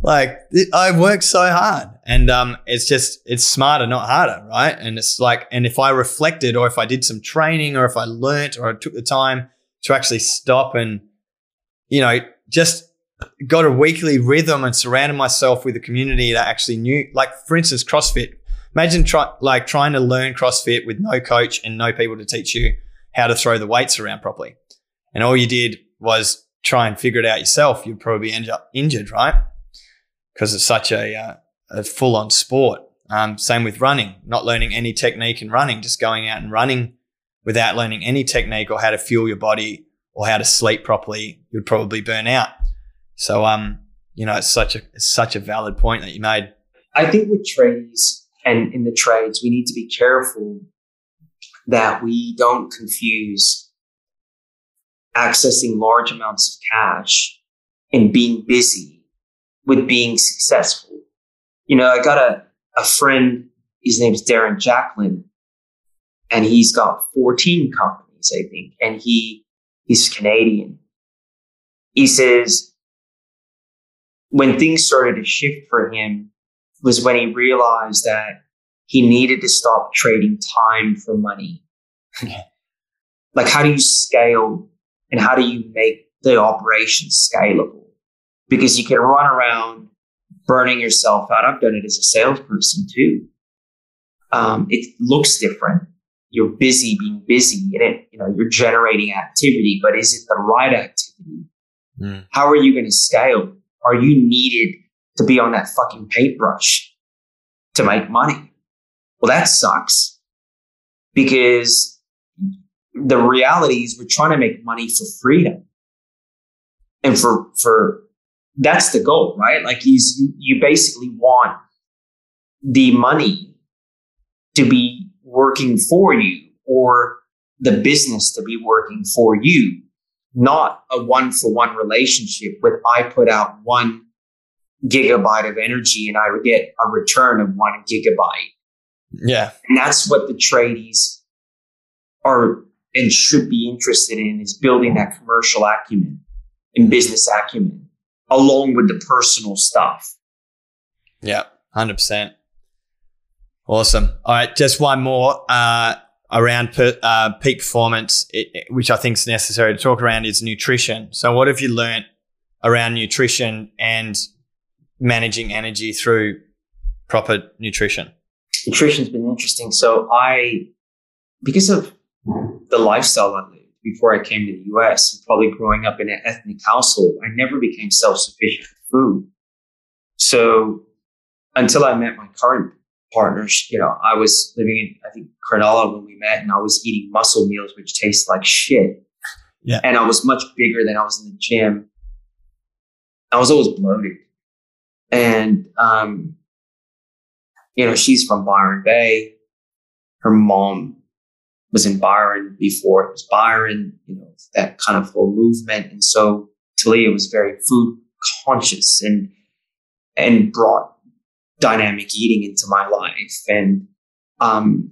Like, I worked so hard, and um, it's just it's smarter, not harder, right? And it's like, and if I reflected, or if I did some training, or if I learnt, or I took the time to actually stop and, you know, just got a weekly rhythm and surrounded myself with a community that actually knew, like for instance, CrossFit. Imagine try, like trying to learn CrossFit with no coach and no people to teach you how to throw the weights around properly. And all you did was try and figure it out yourself. You'd probably end up injured, right? Because it's such a, uh, a full on sport. Um, same with running, not learning any technique in running, just going out and running without learning any technique or how to fuel your body or how to sleep properly, you'd probably burn out. So, um, you know, it's such a it's such a valid point that you made. I think with trades and in the trades, we need to be careful that we don't confuse accessing large amounts of cash and being busy with being successful. You know, I got a, a friend, his name's Darren Jacklin, and he's got 14 companies, I think, and he he's Canadian. He says when things started to shift for him was when he realized that he needed to stop trading time for money. like, how do you scale and how do you make the operation scalable? Because you can run around burning yourself out. I've done it as a salesperson too. Um, it looks different. You're busy being busy and it, you know, you're generating activity, but is it the right activity? Mm. How are you going to scale? Are you needed to be on that fucking paintbrush to make money? Well, that sucks because the reality is we're trying to make money for freedom and for, for, that's the goal, right? Like you, you basically want the money to be working for you or the business to be working for you not a one for one relationship with I put out one gigabyte of energy and I would get a return of one gigabyte. Yeah. And that's what the tradies are and should be interested in is building that commercial acumen and business acumen along with the personal stuff. Yeah, 100%. Awesome. All right, just one more. Uh, around per, uh, peak performance, it, which I think is necessary to talk around, is nutrition. So, what have you learnt around nutrition and managing energy through proper nutrition? Nutrition's been interesting. So, I, because of the lifestyle I lived before I came to the US, and probably growing up in an ethnic household, I never became self sufficient with food. So, until I met my current partners. You know, I was living in, I think, Cronulla when we met, and I was eating muscle meals, which taste like shit. Yeah. And I was much bigger than I was in the gym. I was always bloated. And, um, you know, she's from Byron Bay. Her mom was in Byron before it was Byron, you know, that kind of whole movement. And so Talia was very food conscious and, and brought dynamic eating into my life. And um,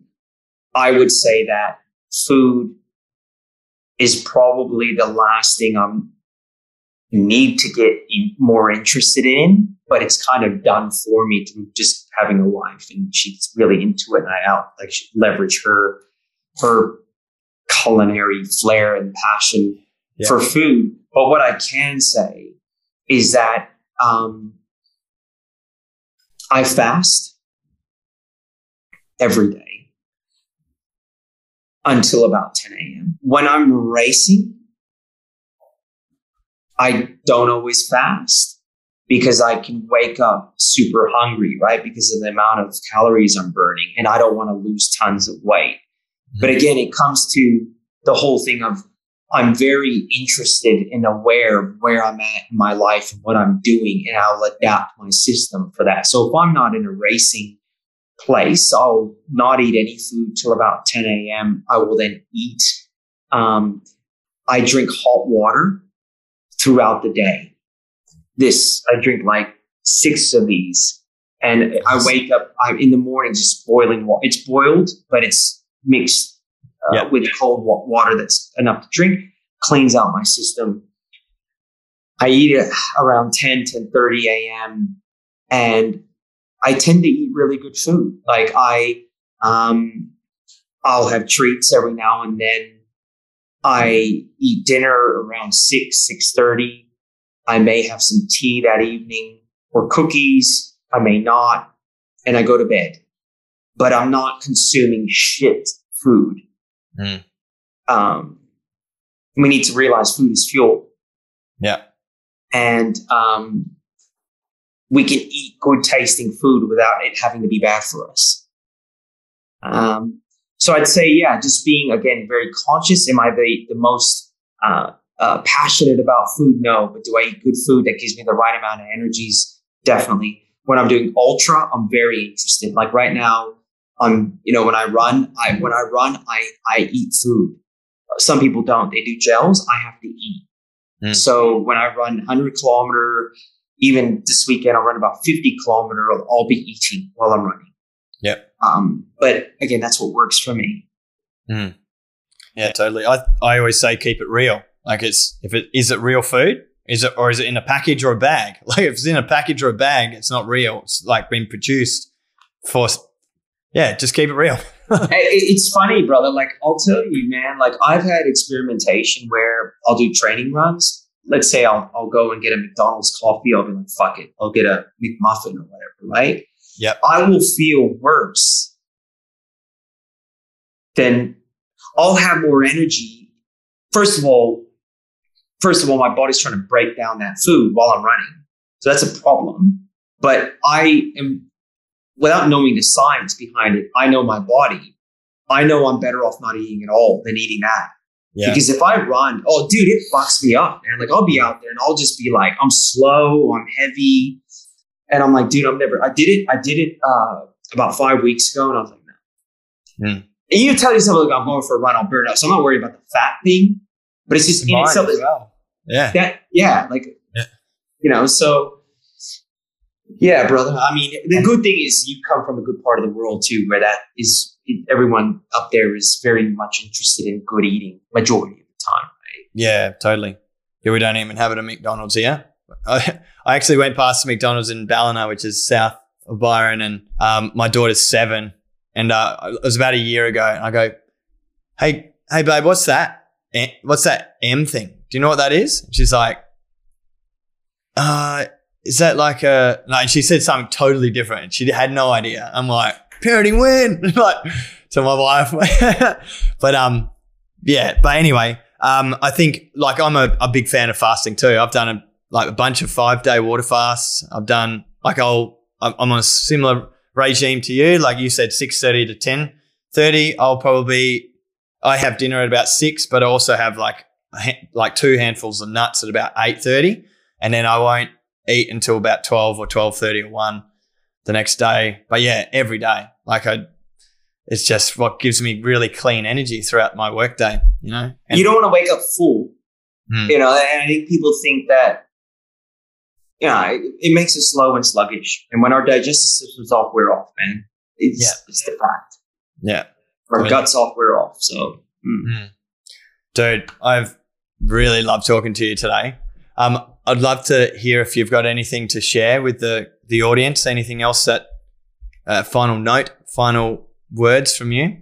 I would say that food is probably the last thing I'm need to get in, more interested in, but it's kind of done for me through just having a wife, and she's really into it. And I out like leverage her her culinary flair and passion yeah. for food. But what I can say is that um, I fast every day until about 10 a.m. When I'm racing, I don't always fast because I can wake up super hungry, right? Because of the amount of calories I'm burning and I don't want to lose tons of weight. But mm-hmm. again, it comes to the whole thing of I'm very interested and aware of where I'm at in my life and what I'm doing, and I'll adapt my system for that. So if I'm not in a racing place, I'll not eat any food till about 10 a.m. I will then eat. Um, I drink hot water throughout the day. this. I drink like six of these, and I wake up. I'm in the morning just boiling water. It's boiled, but it's mixed uh, Yeah. with cold wa- water that's enough to drink. Cleans out my system. I eat it around 10, 10 a.m. and I tend to eat really good food. Like I, um, I'll have treats every now and then. I eat dinner around six, six thirty. I may have some tea that evening or cookies. I may not, and I go to bed. But I'm not consuming shit food. Mm. Um, we need to realize food is fuel Yeah. and um, we can eat good tasting food without it having to be bad for us. Um, so I'd say, yeah, just being again very conscious. Am I the the most uh, uh, passionate about food? No, but do I eat good food that gives me the right amount of energies? Definitely. When I'm doing ultra, I'm very interested. Like right now, I'm you know when I run, I when I run, I I eat food. Some people don't. They do gels. I have to eat. Mm. So when I run 100 kilometer, even this weekend, I'll run about 50 kilometer. I'll, I'll be eating while I'm running. Yeah. Um, but again, that's what works for me. Mm. Yeah, totally. I I always say keep it real. Like it's if it is it real food? Is it or is it in a package or a bag? Like if it's in a package or a bag, it's not real. It's like been produced for yeah, just keep it real. It's funny, brother. Like I'll tell you, man. Like I've had experimentation where I'll do training runs. Let's say I'll I'll go and get a McDonald's coffee. I'll be like, fuck it. I'll get a McMuffin or whatever, right? Yeah. I will feel worse. Then I'll have more energy. First of all, first of all, my body's trying to break down that food while I'm running. So that's a problem. But I am without knowing the science behind it, I know my body. I know I'm better off not eating at all than eating that. Yeah. Because if I run, oh, dude, it fucks me up, man. Like I'll be out there and I'll just be like, I'm slow, I'm heavy, and I'm like, dude, I'm never. I did it. I did it uh, about five weeks ago, and I was like, no. Hmm. And you tell yourself, like, I'm going for a run, I'll burn out. So I'm not worried about the fat thing, but it's just in itself as well. Yeah. that yeah like Yeah. you know so yeah brother i mean the good thing is you come from a good part of the world too where that is everyone up there is very much interested in good eating majority of the time Yeah, totally. Yeah, we don't even have it at McDonald's here. I, I actually went past McDonald's in Ballina, which is south of Byron, and um, my daughter's seven, and uh, it was about a year ago. And I go, "Hey, hey, babe, what's that? What's that M thing? Do you know what that is?" And she's like, "Uh, is that like a?" No, and she said something totally different. She had no idea. I'm like, "Parenting win!" like to my wife, but um, yeah. But anyway, um, I think like I'm a, a big fan of fasting too. I've done a, like a bunch of five day water fasts. I've done like I'll I'm on a similar regime to you. Like you said, six thirty to ten thirty. I'll probably I have dinner at about six, but I also have like like two handfuls of nuts at about eight thirty, and then I won't eat until about twelve or twelve thirty or one the next day. But yeah, every day. Like I, it's just what gives me really clean energy throughout my workday. You know, And- you don't want to wake up full Hmm. you know and i think people think that you know it, it makes us slow and sluggish and when our digestive system's off we're off man it's, Yeah. it's the fact yeah. our Really? guts off we're off so mm. Dude, I've really loved talking to you today. Um, I'd love to hear if you've got anything to share with the, the audience, anything else that, uh, final note, final words from you.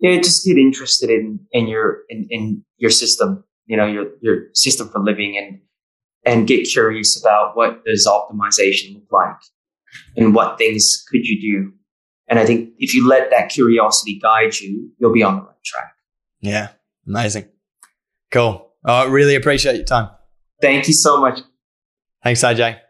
yeah, just get interested in in your in, in your system, you know, your your system for living and and get curious about what does optimization look like and what things could you do. And I think if you let that curiosity guide you, you'll be on the right track. Yeah. Amazing. Cool. I really appreciate your time. Thank you so much. Thanks, AJ.